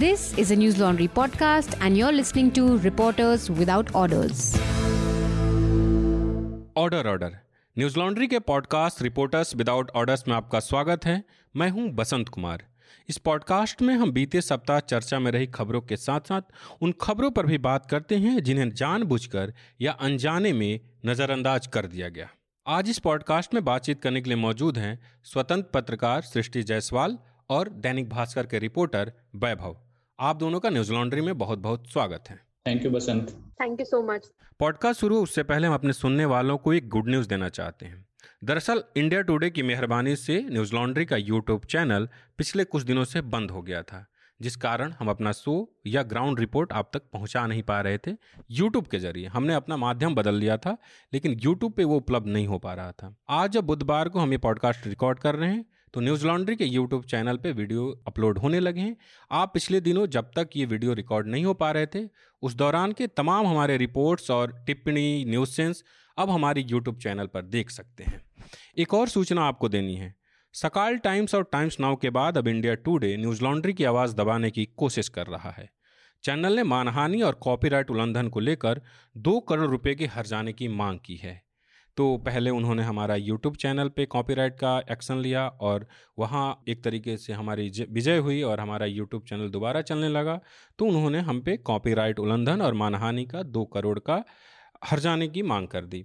This is a News Laundry podcast, and you're listening to Reporters Without Orders. Order order Newslaundry के podcast reporters without orders में आपका स्वागत है। मैं हूँ बसंत कुमार। इस पॉडकास्ट में हम बीते सप्ताह चर्चा में रही खबरों के साथ साथ उन खबरों पर भी बात करते हैं जिन्हें जानबूझकर या अनजाने में नज़रअंदाज कर दिया गया। आज इस पॉडकास्ट में बातचीत करने के लिए मौजूद हैं स्वतंत्र पत्रकार सृष्टि जायसवाल और दैनिक भास्कर के रिपोर्टर वैभव। आप दोनों का न्यूज़ लॉन्ड्री में बहुत बहुत स्वागत है। Thank you Basant. Thank you so much podcast शुरू उससे पहले हम अपने सुनने वालों को एक गुड न्यूज़ देना चाहते हैं। दरअसल इंडिया टुडे की मेहरबानी से न्यूज़ लॉन्ड्री का यूट्यूब चैनल पिछले कुछ दिनों से बंद हो गया था जिस कारण हम अपना शो या ग्राउंड रिपोर्ट आप तक पहुँचा नहीं पा रहे थे यूट्यूब के ज़रिए। हमने अपना माध्यम बदल लिया था लेकिन यूट्यूब पे वो उपलब्ध नहीं हो पा रहा था। आज जब बुधवार को हम ये पॉडकास्ट रिकॉर्ड कर रहे हैं। तो न्यूज़ लॉन्ड्री के यूट्यूब चैनल पे वीडियो अपलोड होने लगे हैं। आप पिछले दिनों जब तक ये वीडियो रिकॉर्ड नहीं हो पा रहे थे, उस दौरान के तमाम हमारे रिपोर्ट्स और टिप्पणी, न्यूज़ सेंस अब हमारी यूट्यूब चैनल पर देख सकते हैं। एक और सूचना आपको देनी है। सकाल टाइम्स और टाइम्स नाउ के बाद अब इंडिया टुडे न्यूज़ लॉन्ड्री की आवाज़ दबाने की कोशिश कर रहा है। चैनल ने मानहानि और कॉपीराइट उल्लंघन को लेकर दो करोड़ रुपए के हर्जाने की मांग की है। तो पहले उन्होंने हमारा यूट्यूब चैनल पे कॉपीराइट का एक्शन लिया और वहाँ एक तरीके से हमारी विजय हुई और हमारा यूट्यूब चैनल दोबारा चलने लगा। तो उन्होंने हम पे कॉपीराइट उल्लंघन और मानहानि का दो करोड़ का हर जाने की मांग कर दी।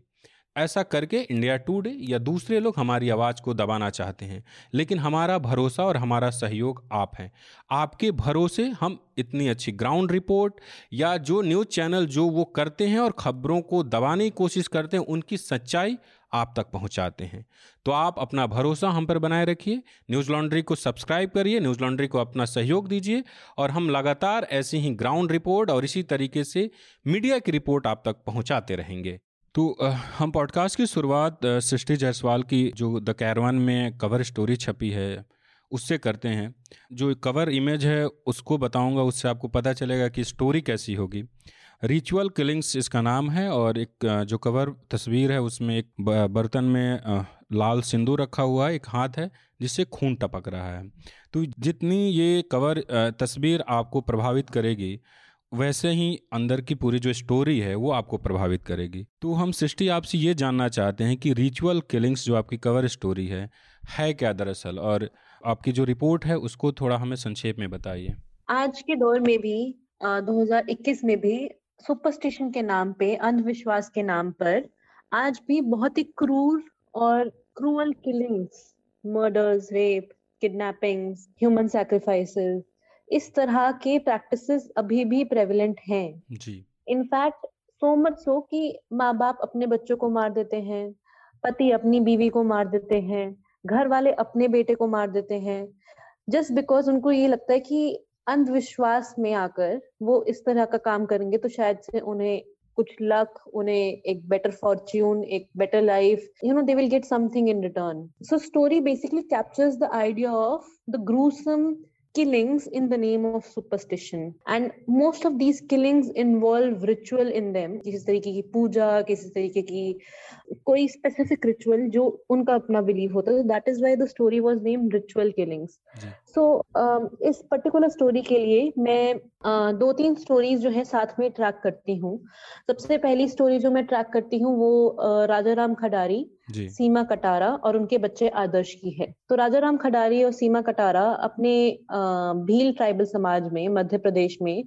ऐसा करके इंडिया टूडे या दूसरे लोग हमारी आवाज़ को दबाना चाहते हैं। लेकिन हमारा भरोसा और हमारा सहयोग आप हैं। आपके भरोसे हम इतनी अच्छी ग्राउंड रिपोर्ट या जो न्यूज़ चैनल जो वो करते हैं और ख़बरों को दबाने की कोशिश करते हैं, उनकी सच्चाई आप तक पहुंचाते हैं। तो आप अपना भरोसा हम पर बनाए रखिए, न्यूज़ लॉन्ड्री को सब्सक्राइब करिए, न्यूज़ लॉन्ड्री को अपना सहयोग दीजिए और हम लगातार ऐसी ही ग्राउंड रिपोर्ट और इसी तरीके से मीडिया की रिपोर्ट आप तक पहुंचाते रहेंगे। तो हम पॉडकास्ट की शुरुआत सृष्टि जायसवाल की जो द कैरवान में कवर स्टोरी छपी है, उससे करते हैं। जो कवर इमेज है, उसको बताऊँगा, उससे आपको पता चलेगा कि स्टोरी कैसी होगी। रिचुअल किलिंग्स इसका नाम है और एक जो कवर तस्वीर है, उसमें एक बर्तन में लाल सिंदूर रखा हुआ है एक हाथ है, जिससे खून टपक रहा है। तो जितनी ये कवर तस्वीर आपको प्रभावित करेगी वैसे ही अंदर की पूरी जो स्टोरी है वो आपको प्रभावित करेगी। तो हम सृष्टि आपसे ये जानना चाहते हैं कि रिचुअल किलिंग्स जो आपकी कवर स्टोरी है है क्या दरअसल? और आपकी जो रिपोर्ट है उसको थोड़ा हमें संक्षेप में बताइए। आज के दौर में भी आ, 2021 में भी सुपरस्टिशन के नाम पे अंधविश्वास के नाम पर आज भी बहुत ही क्रूर और cruel killings murders rape kidnappings human sacrifices इस तरह के प्रैक्टिसेस अभी भी प्रेवलेंट हैं। जी। इनफैक्ट सो मच सो कि माँ बाप अपने बच्चों को मार देते हैं पति अपनी बीवी को मार देते हैं घर वाले अपने बेटे को मार देते हैं। जस्ट बिकॉज़ उनको ये लगता है कि अंधविश्वास में आकर वो इस तरह का काम करेंगे तो शायद से उन्हें कुछ लक उन्हें एक बेटर फॉर्च्यून एक better life you know they will get something in return so story basically captures the idea of the gruesome killings in the name of superstition and most of these killings involve ritual in them किसी तरीके की पूजा किसी तरीके की कोई specific ritual जो उनका अपना बिलीव होता है that is why the story was name ritual killings so so, uh, इस पर्टिकुलर स्टोरी के लिए मैं uh, दो तीन स्टोरीज जो है साथ में ट्रैक करती हूँ। सबसे पहली स्टोरी जो मैं ट्रैक करती हूँ वो uh, राजा राम खडारी सीमा कटारा और उनके बच्चे आदर्श की है। तो राजा राम खडारी और सीमा कटारा अपने भील ट्राइबल समाज में मध्य प्रदेश में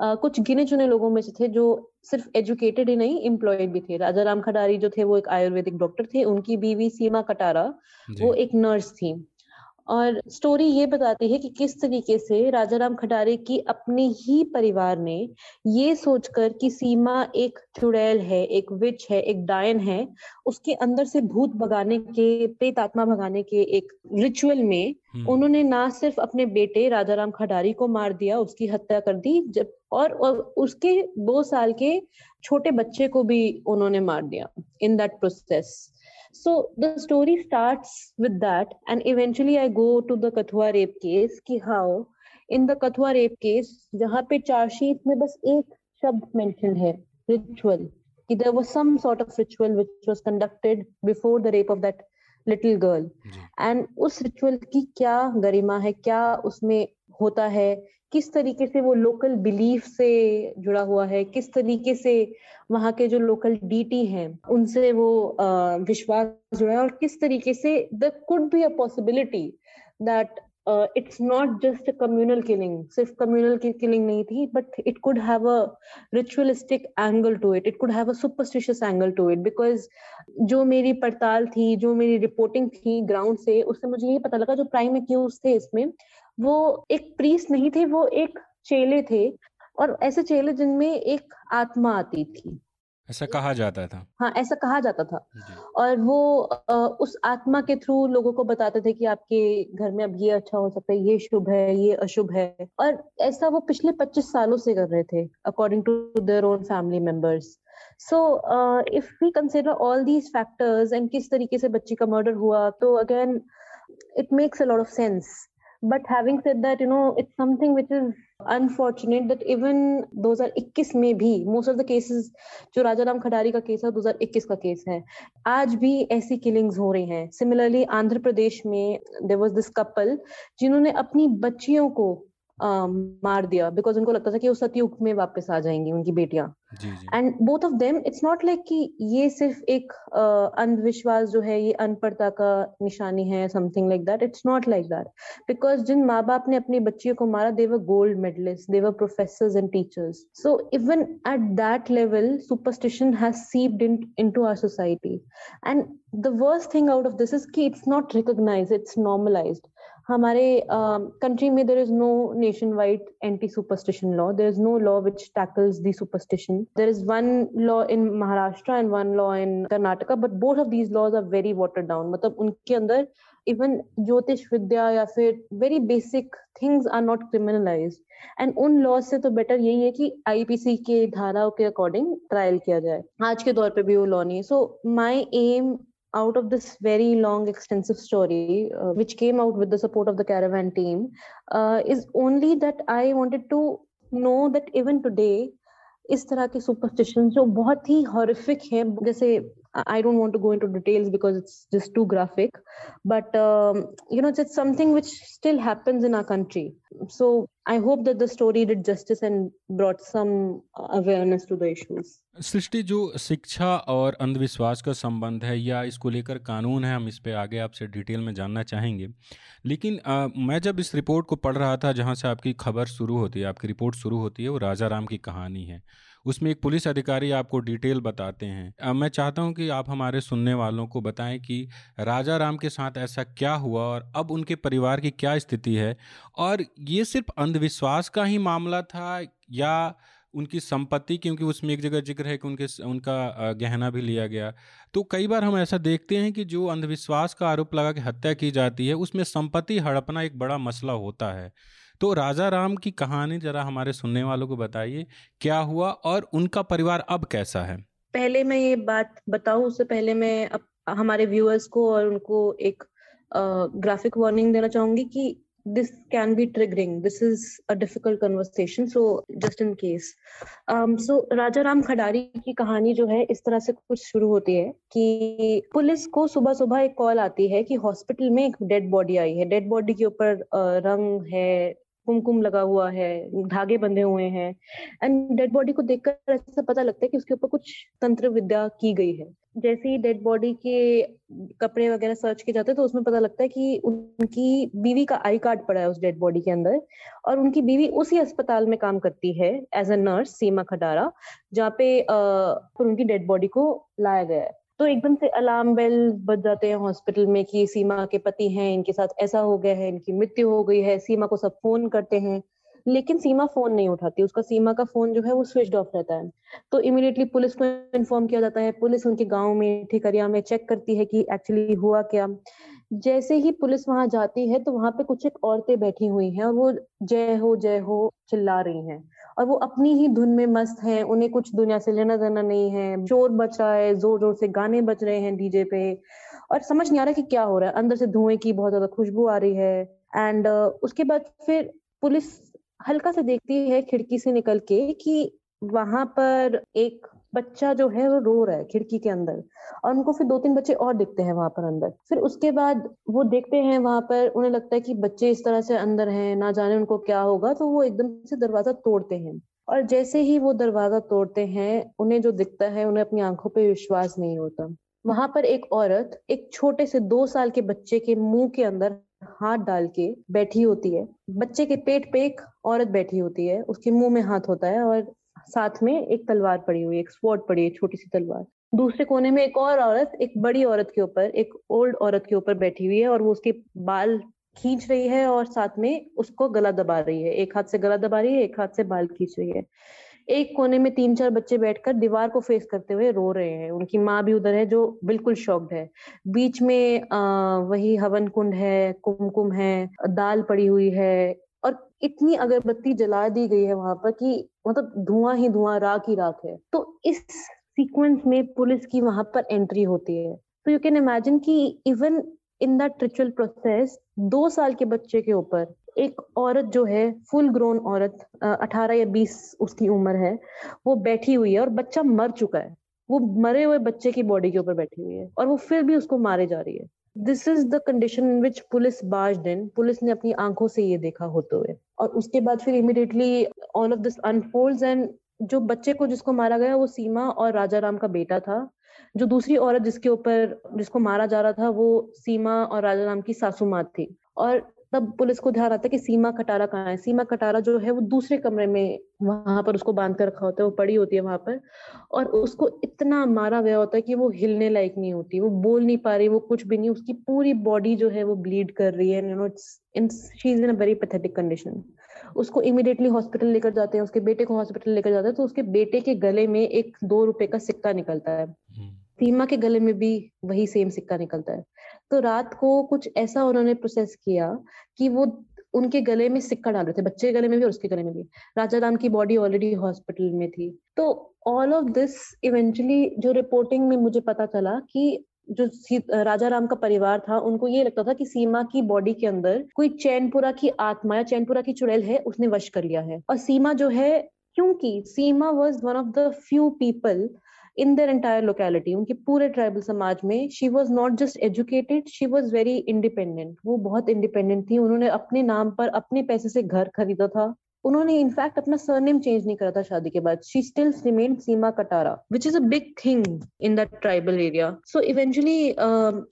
कुछ गिने चुने लोगों में से थे जो सिर्फ़ एजुकेटेड ही नहीं एम्प्लॉयड भी थे। राजा राम खडारी जो थे वो एक आयुर्वेदिक डॉक्टर थे उनकी बीवी सीमा कटारा वो एक नर्स थी। और स्टोरी ये बताती है कि किस तरीके से राजा राम खटारे की अपने ही परिवार ने ये सोचकर कि सीमा एक चुड़ैल है एक विच है एक डायन है उसके अंदर से भूत भगाने के प्रेत आत्मा भगाने के एक रिचुअल में हम्म। उन्होंने ना सिर्फ़ अपने बेटे राजा राम खडारी को मार दिया उसकी हत्या कर दी जब और, और उसके दो साल के छोटे बच्चे को भी उन्होंने मार दिया in that process So the story starts with that, and eventually I go to the Kathua rape case. कि how in the Kathua rape case, जहाँ पे चार्जशीट में बस एक शब्द mentioned है ritual. कि there was some sort of ritual which was conducted before the rape of that little girl and उस रिचुअल की क्या गरिमा है क्या उसमें होता है किस तरीके से वो लोकल बिलीफ से जुड़ा हुआ है? किस तरीके से वहाँ के जो लोकल डीटी हैं, उनसे वो विश्वास जुड़ा है? और किस तरीके से the could be a possibility that it's not just communal killing सिर्फ़ कम्युनल की किलिंग नहीं थी but it could have a ritualistic angle to it it could have a superstitious angle to it because जो मेरी पड़ताल थी, जो मेरी रिपोर्टिंग थी ग्राउंड से, उससे मुझे ये पता लगा जो प्राइम एक्यूज थे इसमें वो एक प्रीस नहीं थे वो एक चेले थे और ऐसे चेले जिनमें एक आत्मा आती थी। ऐसा कहा जाता था। हाँ ऐसा कहा जाता था। और वो आ, उस आत्मा के थ्रू लोगों को बताते थे कि आपके घर में अब ये अच्छा हो सकता है ये शुभ है ये अशुभ है। और ऐसा वो पिछले 25 सालों से कर रहे थे according to their own family members so if we consider all these factors and किस तरीके से बच्ची का मर्डर हुआ तो again it makes a lot of sense but having said that you know it's something which is unfortunate that even 2021 में भी most of the cases जो राजा राम खडारी का केस है 2021 का केस है। आज भी ऐसी किलिंग्स हो रही हैं। सिमिलरली आंध्र प्रदेश में देर वॉज़ दिस कपल जिन्होंने अपनी बच्चियों को मार दिया। बिकॉज़ उनको लगता था कि वो सतयुग में वापस आ जाएँगी उनकी बेटियाँ। And both of them it's not like कि ये सिर्फ़ एक अंधविश्वास जो है ये अनपढ़ता का निशानी है something like that it's not like that because जिन माँ बाप ने अपनी बच्चियों को मारा they were gold medalist they were professor and teachers so even at that level superstition has seeped in society and the worst thing out of this is की it's not recognise it's normalised हमारे country में there is no nationwide anti superstition law there is no law which tackles the superstition there is one law in Maharashtra and one law in Karnataka but both of these laws are very water down मतलब उनके अंदर even ज्योतिष विद्या या फिर very basic things are not criminalise and उन law से तो बेटर यही है कि आईपीसी के धाराओं के अकॉर्डिंग ट्रायल किया जाए। आज के दौर पे भी वो लॉ नहीं है। So my aim out of this very long extensive story uh, which came out with the support of the caravan team uh, is only that i wanted to know that even today इस तरह के superstition जो बहुत ही horrific है जैसे I don't want to go into details because it's just too graphic, but um, you know, it's something which still happens in our country. So I hope that the story did justice and brought some awareness to the issues. सृष्टि जो शिक्षा और अंधविश्वास का संबंध है या इसको लेकर कानून है हम इस पे आगे आपसे डिटेल में जानना चाहेंगे लेकिन आ, मैं जब इस रिपोर्ट को पढ़ रहा था जहाँ से आपकी खबर शुरू होती है आपकी रिपोर्ट शुरू होती है वो राजा राम की कहानी है उसमें एक पुलिस अधिकारी आपको डिटेल बताते हैं। मैं चाहता हूँ कि आप हमारे सुनने वालों को बताएँ कि राजा राम के साथ ऐसा क्या हुआ और अब उनके परिवार की क्या स्थिति है। और ये सिर्फ़ अंधविश्वास का ही मामला था या उनकी संपत्ति, क्योंकि उसमें एक जगह ज़िक्र है कि उनके उनका गहना भी लिया गया। तो कई बार हम ऐसा देखते हैं कि जो अंधविश्वास का आरोप लगा के हत्या की जाती है, उसमें संपत्ति हड़पना एक बड़ा मसला होता है। तो राजा राम की कहानी जरा हमारे सुनने वालों को बताइए क्या हुआ और उनका परिवार अब कैसा है? पहले मैं ये बात बताऊँ उससे पहले मैं अब हमारे व्यूअर्स को और उनको एक ग्राफिक वार्निंग देना चाहूँगी कि this can be triggering. This is a difficult conversation so just in case. Um, so राजा राम खडारी की कहानी जो है इस तरह से कुछ शुरू होती है कि पुलिस को सुबह सुबह एक कॉल आती है कि हॉस्पिटल में एक डेड बॉडी आई है। डेड बॉडी के ऊपर रंग है कुमकुम लगा हुआ है धागे बंधे हुए हैं। एंड डेड बॉडी को देखकर ऐसा पता लगता है कि उसके ऊपर कुछ तंत्र विद्या की गई है। जैसे ही डेड बॉडी के कपड़े वगैरह सर्च किए जाते हैं तो उसमें पता लगता है कि उनकी बीवी का आई कार्ड पड़ा है उस डेड बॉडी के अंदर। और उनकी बीवी उसी अस्पताल में काम करती है एज अ नर्स सीमा खटारा जहाँ पे आ, उनकी डेड बॉडी को लाया गया है। तो एकदम से अलार्म बेल बज जाते हैं हॉस्पिटल में कि सीमा के पति हैं, इनके साथ ऐसा हो गया है, इनकी मृत्यु हो गई है, सीमा को सब फ़ोन करते हैं। लेकिन सीमा फ़ोन नहीं उठाती, उसका सीमा का फ़ोन जो है वो स्विच ऑफ़ रहता है। तो इमीडिएटली पुलिस को इन्फॉर्म किया जाता है, पुलिस उनके गाँव में, ठिकरिया में चेक करती है कि एक्चुअली हुआ क्या। जैसे ही पुलिस वहाँ जाती है तो वहाँ पे कुछ एक औरतें बैठी हुई हैं और वो जय हो जय हो चिल्ला रही हैं। और वो अपनी ही धुन में मस्त है उन्हें कुछ दुनिया से लेना देना नहीं है। शोर बच रहा है ज़ोर ज़ोर से गाने बज रहे हैं डीजे पे। और समझ नहीं आ रहा कि क्या हो रहा है। अंदर से धुएँ की बहुत ज़्यादा खुशबू आ रही है। एंड uh, उसके बाद फिर पुलिस हल्का से देखती है खिड़की से निकल के कि वहाँ पर एक बच्चा जो है वो रो रहा है खिड़की के अंदर और उनको फिर दो तीन बच्चे और दिखते हैं वहाँ पर अंदर। फिर उसके बाद वो देखते हैं वहाँ पर, उन्हें लगता है कि बच्चे इस तरह से अंदर हैं, ना जाने उनको क्या होगा तो वो एकदम से दरवाज़ा तोड़ते हैं। और जैसे ही वो दरवाज़ा तोड़ते हैं, उन्हें जो दिखता है, उन्हें अपनी आँखों पर विश्वास नहीं होता। वहाँ पर एक औरत, एक छोटे से दो साल के बच्चे के मुँह के अंदर हाथ डाल के बैठी होती है। बच्चे के पेट पे एक औरत बैठी होती है, उसके मुँह में हाथ होता है और साथ में एक तलवार पड़ी हुई एक स्वॉर्ड पड़ी है छोटी सी तलवार। दूसरे कोने में एक और औरत एक बड़ी औरत के ऊपर एक ओल्ड औरत के ऊपर बैठी हुई है और वो उसके बाल खींच रही है और साथ में उसको गला दबा रही है। एक हाथ से गला दबा रही है एक हाथ से बाल खींच रही है। एक कोने में तीन चार बच्चे बैठकर दीवार को फेस करते हुए रो रहे हैं। उनकी माँ भी उधर है जो बिल्कुल शॉक्ड है। बीच में आ, वही हवन कुंड है कुमकुम है दाल पड़ी हुई है इतनी अगरबत्ती जला दी गई है वहाँ पर कि मतलब धुआँ ही धुआँ, राख ही राख है। तो इस सीक्वेंस में पुलिस की वहाँ पर एंट्री होती है। तो यू कैन इमेजिन कि even in that ritual process दो साल के बच्चे के ऊपर एक औरत जो है फुल ग्रोन औरत अठारह या बीस उसकी उम्र है, वो बैठी हुई है और बच्चा मर चुका है। वो मरे हुए बच्चे की बॉडी के ऊपर बैठी हुई है और वो फिर भी उसको मारे जा रही है। This is the condition in which police बाज दिन पुलिस ने अपनी आँखों से ये देखा होते हुए। और उसके बाद फिर immediately all of this unfold and जो बच्चे को जिसको मारा गया वो सीमा और राजा राम का बेटा था। जो दूसरी औरत जिसके ऊपर जिसको मारा जा रहा था वो सीमा और राजा राम की सासू माँ थी। और तब पुलिस को ध्यान आता है कि सीमा कटारा कहाँ है? सीमा कटारा जो है वो दूसरे कमरे में वहाँ पर उसको बाँध कर रखा होता है वो पड़ी होती है वहाँ पर। और उसको इतना मारा गया होता है कि वो हिलने लायक नहीं होती वो बोल नहीं पा रही वो कुछ भी नहीं उसकी पूरी बॉडी जो है वो ब्लीड कर रही है you know in she is in a very pathetic condition उसको इमिडिएटली हॉस्पिटल लेकर जाते हैं उसके बेटे को हॉस्पिटल लेकर जाते हैं तो उसके बेटे के गले में एक दो रुपए का सिक्का निकलता है। हम्म। सीमा के गले में भी वही सेम सिक्का निकलता है। तो रात को कुछ ऐसा उन्होंने प्रोसेस किया कि वो उनके गले में सिक्का डाल रहे थे, बच्चे के गले में भी और उसके गले में भी। राजा राम की बॉडी ऑलरेडी हॉस्पिटल में थी। तो ऑल ऑफ़ दिस इवेंचुअली जो रिपोर्टिंग में मुझे पता चला कि जो राजा राम का परिवार था, उनको ये लगता था कि सीमा की बॉडी के अंदर कोई चैनपुरा की आत्मा या चैनपुरा की चुड़ैल है, उसने वश कर लिया है। और सीमा जो है, क्योंकि Seema was one of the few people in their entire locality उनके पूरे ट्राइबल समाज में she was not just educated she was very independent वो बहुत इंडिपेंडेंट थी उन्होंने अपने नाम पर अपने पैसे से घर खरीदा था। उन्होंने इनफैक्ट अपना सरनेम चेंज नहीं करा था शादी के बाद। She still remain Seema Katara which is a big thing in that tribal area so eventually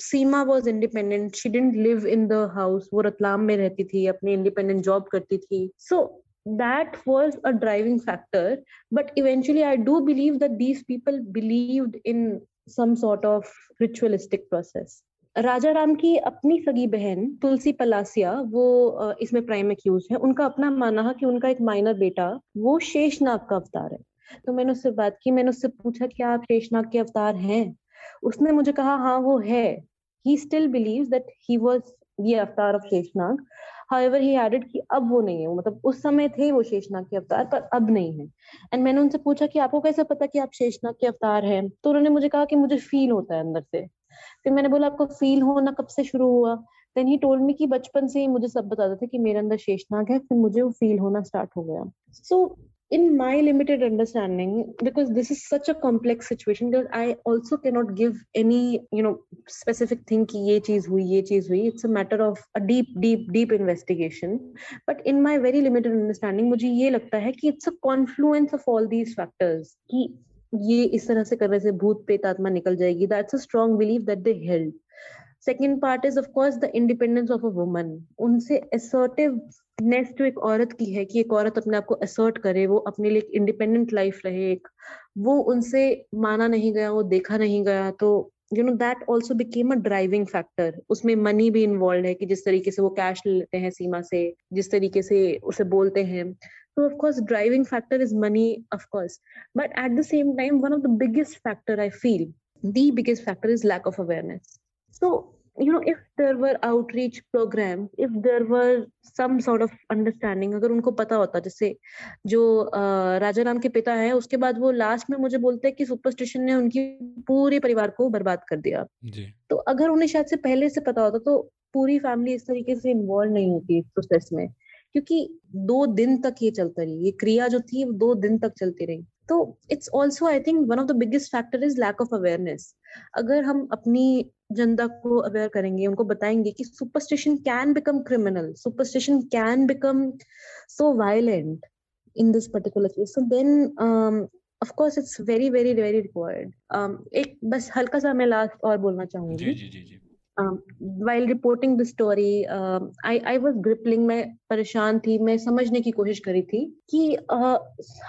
Seema was independent she didn't live in the house वो रतलाम में रहती थी अपनी इंडिपेंडेंट जॉब करती थी। सो so, that was a driving factor. But eventually, i do believe that these people believed in some sort of ritualistic process. राजा राम की अपनी सगी बहन, तुलसी पलासिया, वो इसमें प्राइम एक्यूज है। उनका अपना माना है कि उनका एक माइनर बेटा, वो शेषनाग का अवतार है। तो मैंने उससे बात की, मैंने उससे पूछा कि आप शेषनाग के अवतार हैं? उसने मुझे कहा हाँ वो है। He still believe that he was ये avatar of Sheshnag. However he added कि अब वो नहीं है मतलब उस समय थे वो शेषनाग के अवतार पर अब नहीं है। एंड मैंने उनसे पूछा कि आपको कैसे पता कि आप शेषनाग के अवतार हैं? तो उन्होंने मुझे कहा कि मुझे फील होता है अंदर से। फिर मैंने बोला आपको फील होना कब से शुरू हुआ? देन ही टोल्ड मी कि बचपन से ही मुझे सब बताता था कि मेरे अंदर शेषनाग है फिर मुझे वो फील होना स्टार्ट हो गया। सो so, in my limited understanding because this is such a complex situation because i also cannot give any you know specific thing ki ye cheez hui ye cheez hui it's a matter of a deep deep deep investigation but in my very limited understanding mujhe ye lagta hai ki it's a confluence of all these factors ki ये इस तरह से करने से भूत प्रेत आत्मा निकल जाएगी that's a strong believe that they held Second part is of course the independence of a woman उनसे असर्टिवनेस जो एक औरत की है कि एक औरत अपने आप को असर्ट करे वो अपने लिए इंडिपेंडेंट लाइफ रहे एक वो उनसे माना नहीं गया वो देखा नहीं गया तो you know that also became a driving factor उसमें मनी भी इन्वॉल्व है कि जिस तरीके से वो कैश लेते हैं सीमा से जिस तरीके से उसे बोलते हैं। So of course, driving factor is money, of course. But at the same time, one of the biggest factor I feel, the biggest factor is lack of you know if there were outreach programs if there were some sort of understanding अगर उनको पता होता जैसे जो राजा राम के पिता है उसके बाद वो लास्ट में मुझे बोलते हैं कि सुपरस्टिशन ने उनकी पूरे परिवार को बर्बाद कर दिया। जी. तो अगर उन्हें शायद से पहले से पता होता तो पूरी फैमिली इस तरीके से इन्वॉल्व नहीं होती इस प्रोसेस में। क्योंकि दो दिन तक ये चलता रही ये क्रिया जो थी वो दो दिन तक चलती रही। तो it's also I think one of the biggest factor is lack of awareness अगर हम अपनी जनता को अवेयर करेंगे उनको बताएँगे कि superstition can become criminal superstition can become so violent in this particular case so then of of course very very required. Um, एक बस हल्का सा मैं लास्ट और बोलना चाहूँगी। जी जी जी जी। While reporting the story I I was grappling मैं परेशान थी मैं समझने की कोशिश करी थी कि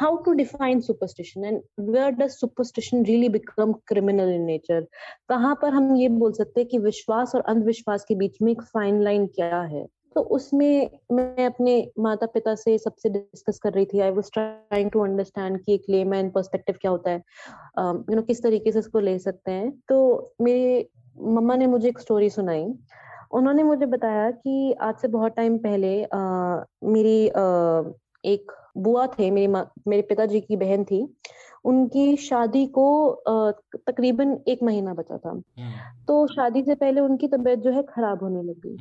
how to define superstition and where does superstition really become criminal in nature कहाँ पर हम ये बोल सकते हैं कि विश्वास और अंधविश्वास के बीच में एक फाइन लाइन क्या है? तो उसमें मैं अपने माता पिता से सबसे डिस्कस कर रही थी। I was trying to understand कि एक लेमैन पर्सपेक्टिव क्या होता है। You um, know you know, किस तरीके से इसको ले सकते हैं। तो मेरे मम्मा ने मुझे एक स्टोरी सुनाई उन्होंने मुझे बताया कि आज से बहुत टाइम पहले आ, मेरी आ, एक बुआ थे मेरी मेरे पिताजी की बहन थी उनकी शादी को तकरीबन एक महीना बचा था हम्म। तो शादी से पहले उनकी तबीयत जो है खराब होने लगी।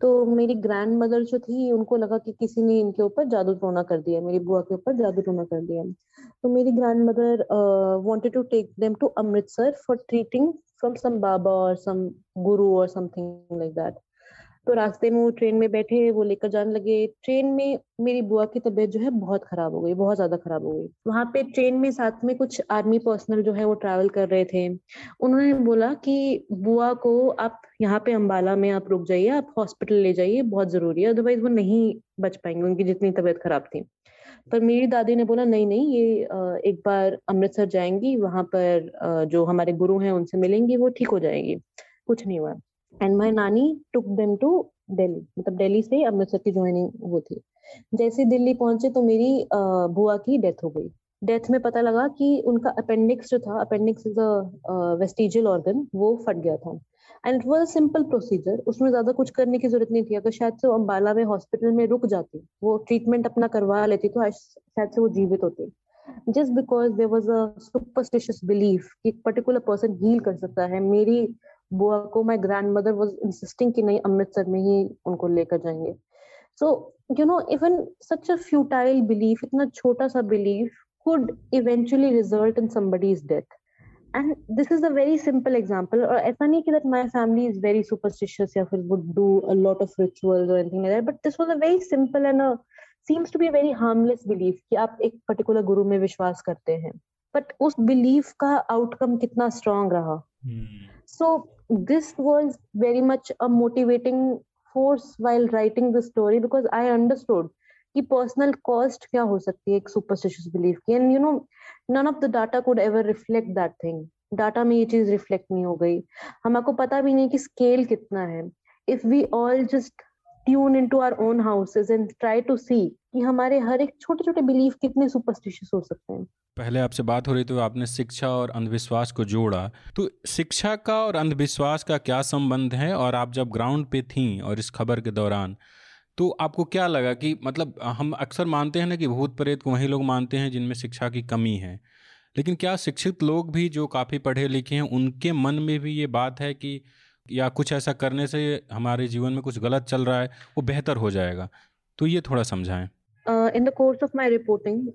तो मेरी ग्रैंड मदर जो थी, उनको लगा कि किसी ने इनके ऊपर जादू टोना कर दिया, मेरी बुआ के ऊपर जादू टोना कर दिया। तो मेरी grand mother wanted to take them to Amritsar for treating from some baba और सम गुरु और समथिंग लाइक दैट तो रास्ते में वो ट्रेन में बैठे, वो लेकर जाने लगे। ट्रेन में मेरी बुआ की तबीयत जो है बहुत खराब हो गई, बहुत ज़्यादा खराब हो गई। वहाँ पे ट्रेन में साथ में कुछ आर्मी पर्सनल जो है वो ट्रैवल कर रहे थे। उन्होंने बोला कि, बुआ को आप यहाँ पे अम्बाला में आप रुक जाइए, आप हॉस्पिटल ले जाइए, बहुत ज़रूरी है अदरवाइज़ वो नहीं बच पाएँगे उनकी जितनी तबीयत खराब थी। पर मेरी दादी ने बोला, नहीं नहीं, ये एक बार अमृतसर जाएँगी, वहाँ पर जो हमारे गुरु हैं उनसे मिलेंगी, वो ठीक हो जाएगी। कुछ नहीं हुआ। एंड माई नानी टुक देम टू दिल्ली मतलब दिल्ली से अमृतसर की ज्वाइनिंग वो थी। जैसे दिल्ली पहुँचे तो मेरी बुआ की डेथ हो गई। डेथ में पता लगा कि उनका अपेंडिक्स जो था appendix is a vestigial organ वो फट गया था। And it was simple procedure उसमें ज़्यादा कुछ करने की ज़रूरत नहीं थी। अगर शायद से वो अम्बाला में हॉस्पिटल में रुक जाती, वो ट्रीटमेंट अपना करवा लेती तो शायद से वो जीवित होते। Just because there was a superstitious belief कि एक पर्टिकुलर पर्सन हील कर सकता है, मेरी बुआ को my grand mother was insisting कि नहीं, अमृतसर में ही उनको लेकर जाएँगे। So you know even such a futile belief इतना छोटा सा believe could eventually result in somebody is death and this is a very simple example और ऐसा नहीं कि that my family is very superstitious या फिर would do a lot of ritual but this was a very simple and seems to be very harmless belief कि आप एक particular गुरु में विश्वास करते हैं। बट उस बिलीफ का आउटकम कितना स्ट्रॉन्ग रहा. Hmm. So this was very much a motivating force while writing the story because I understood कि पर्सनल कॉस्ट क्या हो सकती है एक सुपरस्टिशियस बिलीफ की? And you know none of the data could ever reflect that thing data में ये चीज़ reflect नहीं हो गई। हम आपको पता भी नहीं कि स्केल कितना है। If we all just tune in to our own houses and try to see कि हमारे हर एक छोटे छोटे बिलीफ कितने सुपरस्टिशियस हो सकते हैं। पहले आपसे बात हो रही तो आपने शिक्षा और अंधविश्वास को जोड़ा। तो शिक्षा का और अंधविश्वास का क्या संबंध है? और आप जब ग्राउंड पे थी और इस खबर के दौरान तो आपको क्या लगा कि मतलब हम अक्सर मानते हैं ना कि भूत प्रेत को वही लोग मानते हैं जिनमें शिक्षा की कमी है। लेकिन क्या शिक्षित लोग भी जो काफ़ी पढ़े लिखे हैं, उनके मन में भी ये बात है कि या कुछ ऐसा करने से हमारे जीवन में कुछ गलत चल रहा है, वो बेहतर हो जाएगा। तो ये थोड़ा समझाएँ। In the course of my reporting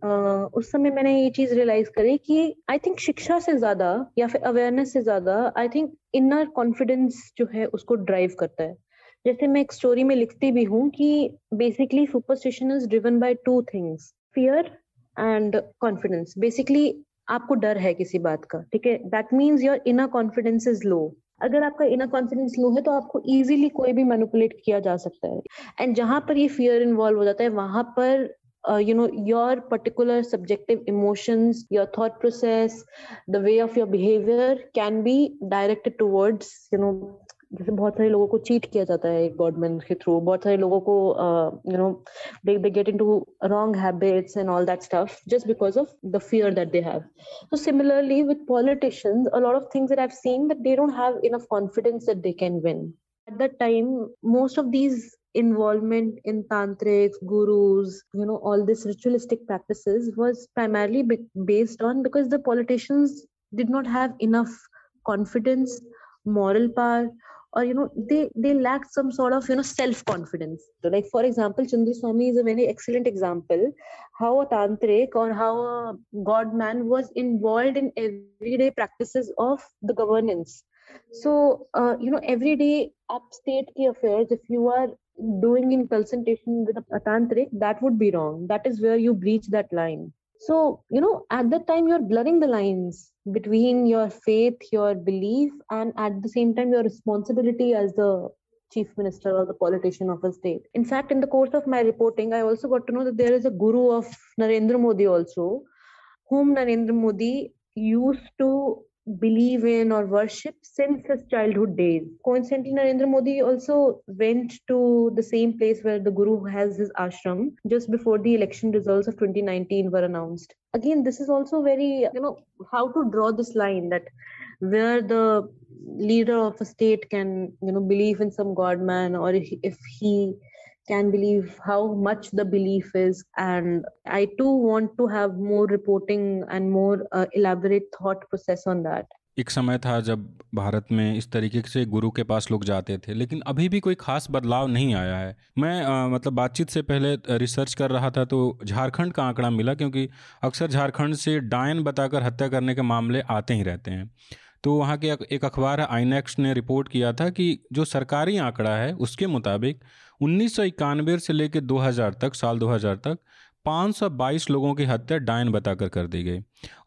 उस समय मैंने ये चीज़ रियलाइज़ करी कि आई थिंक शिक्षा से ज़्यादा या फिर अवेयरनेस से ज़्यादा आई थिंक इनर कॉन्फिडेंस जो है उसको ड्राइव करता है। जैसे मैं एक स्टोरी में लिखती भी हूँ कि basically superstition is driven by two things fear and confidence basically आपको डर है किसी बात का, ठीक है? That means your inner confidence is low अगर आपका इनर कॉन्फिडेंस लो है तो आपको इजीली कोई भी मैनुपुलेट किया जा सकता है। एंड जहाँ पर ये फियर इन्वॉल्व हो जाता है, वहाँ पर you know your particular subjective emotions your thought process the way of your behaviour can be directed towards you know जैसे बहुत सारे लोगों को चीट किया जाता है गवर्नमेंट के थ्रू बहुत सारे लोगों को you know they they get into wrong habits and all that stuff just because of the fear that they have so similarly with politicians a lot of things that i've seen that they don't have enough confidence that they can win at that time most of these involvement in tantrics gurus you know all this ritualistic practices was primarily based on because the politicians did not have enough confidence moral power or you know they they lack some sort of you know self confidence so like for example chandraswami is a very excellent example how a tantric or how a god man was involved in everyday practices of the governance. So uh, you know everyday upstate key affairs if you are doing in consultation with a tantric that would be wrong. That is where you breach that line so you know at that time you're blurring the lines between your faith your belief and at the same time your responsibility as the chief minister or the politician of a state. In fact in the course of my reporting i also got to know that there is a guru of narendra modi also whom narendra modi used to believe in or worship since his childhood days. Coincidentally, Narendra Modi also went to the same place where the Guru has his ashram just before the election results of 2019 were announced. Again, this is also very, you know, how to draw this line that where the leader of a state can, you know, believe in some godman or if, if he can believe how much the belief is. And i too want to have more reporting and more uh, elaborate thought process on that. एक समय था जब भारत में इस तरीके से गुरु के पास लोग जाते थे लेकिन अभी भी कोई खास बदलाव नहीं आया है। मैं आ, मतलब बातचीत से पहले रिसर्च कर रहा था तो झारखंड का आंकड़ा मिला क्योंकि अक्सर झारखंड से डायन बताकर हत्या करने के मामले आते ही रहते हैं। तो वहाँ के एक अखबार आईनेक्स ने रिपोर्ट किया था कि जो सरकारी आंकड़ा है उसके मुताबिक उन्नीस सौ इक्यानवे से लेकर 2000 तक, साल 2000 तक 522 लोगों की हत्या डायन बताकर कर दी गई।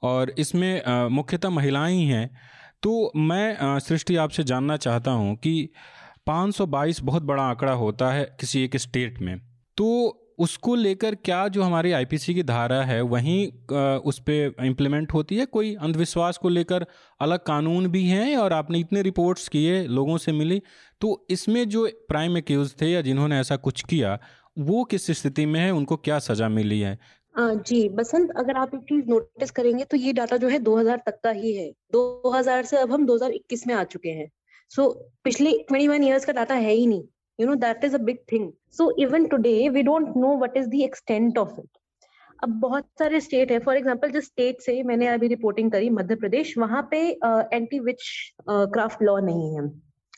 और इसमें मुख्यतः महिलाएँ ही हैं। तो मैं सृष्टि आपसे जानना चाहता हूँ कि 522 बहुत बड़ा आंकड़ा होता है किसी एक स्टेट में। तो उसको लेकर क्या जो हमारी आईपीसी की धारा है वहीं उस पर इम्प्लीमेंट होती है? कोई अंधविश्वास को लेकर अलग कानून भी हैं और आपने इतने रिपोर्ट्स किए लोगों से मिली तो इसमें जो प्राइम एक्यूज थे या जिन्होंने ऐसा कुछ किया वो किस स्थिति में है? उनको क्या सजा मिली है? जी बसंत अगर आप एक चीज़ नोटिस करेंगे तो ये डाटा जो है 2000 तक का ही है। 2000 से अब हम 2021 में आ चुके हैं। सो so, पिछले 21 इयर्स का डाटा है ही नहीं। You know that is a big thing. So even today we don't know what is the extent of it. अब बहुत सारे स्टेट है. फॉर एग्ज़ाम्पल जिस स्टेट से मैंने अभी रिपोर्टिंग करी मध्य प्रदेश वहाँ पे एंटी विच क्राफ्ट लॉ नहीं है.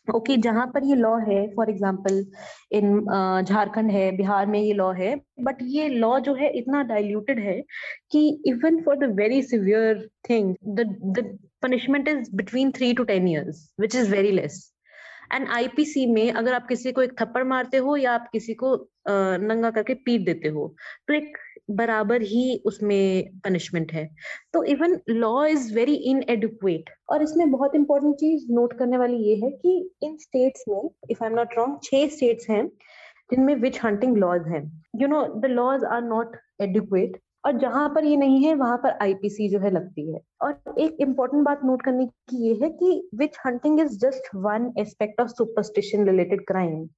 ओके okay, जहाँ पर ये लॉ है फॉर एग्ज़ाम्पल इन झारखंड है बिहार में ये लॉ है बट ये लॉ जो है इतना डाइल्यूटेड है कि even for the very severe thing the punishment is between three to ten years which is very less and IPC में अगर आप किसी को एक थप्पड़ मारते हो या आप किसी को नंगा करके पीट देते हो तो एक बराबर ही उसमें पनिशमेंट है। तो even law is very inadequate और इसमें बहुत इंपॉर्टेंट चीज़ नोट करने वाली ये है कि इन स्टेट्स में if I am not wrong छह स्टेट्स हैं जिनमें विच हंटिंग लॉज हैं। You know the laws are not adequate और जहाँ पर ये नहीं है, वहाँ पर आईपीसी जो है लगती है। और एक इम्पोर्टेंट बात नोट करने की ये है कि witch hunting is just one aspect of superstition related crime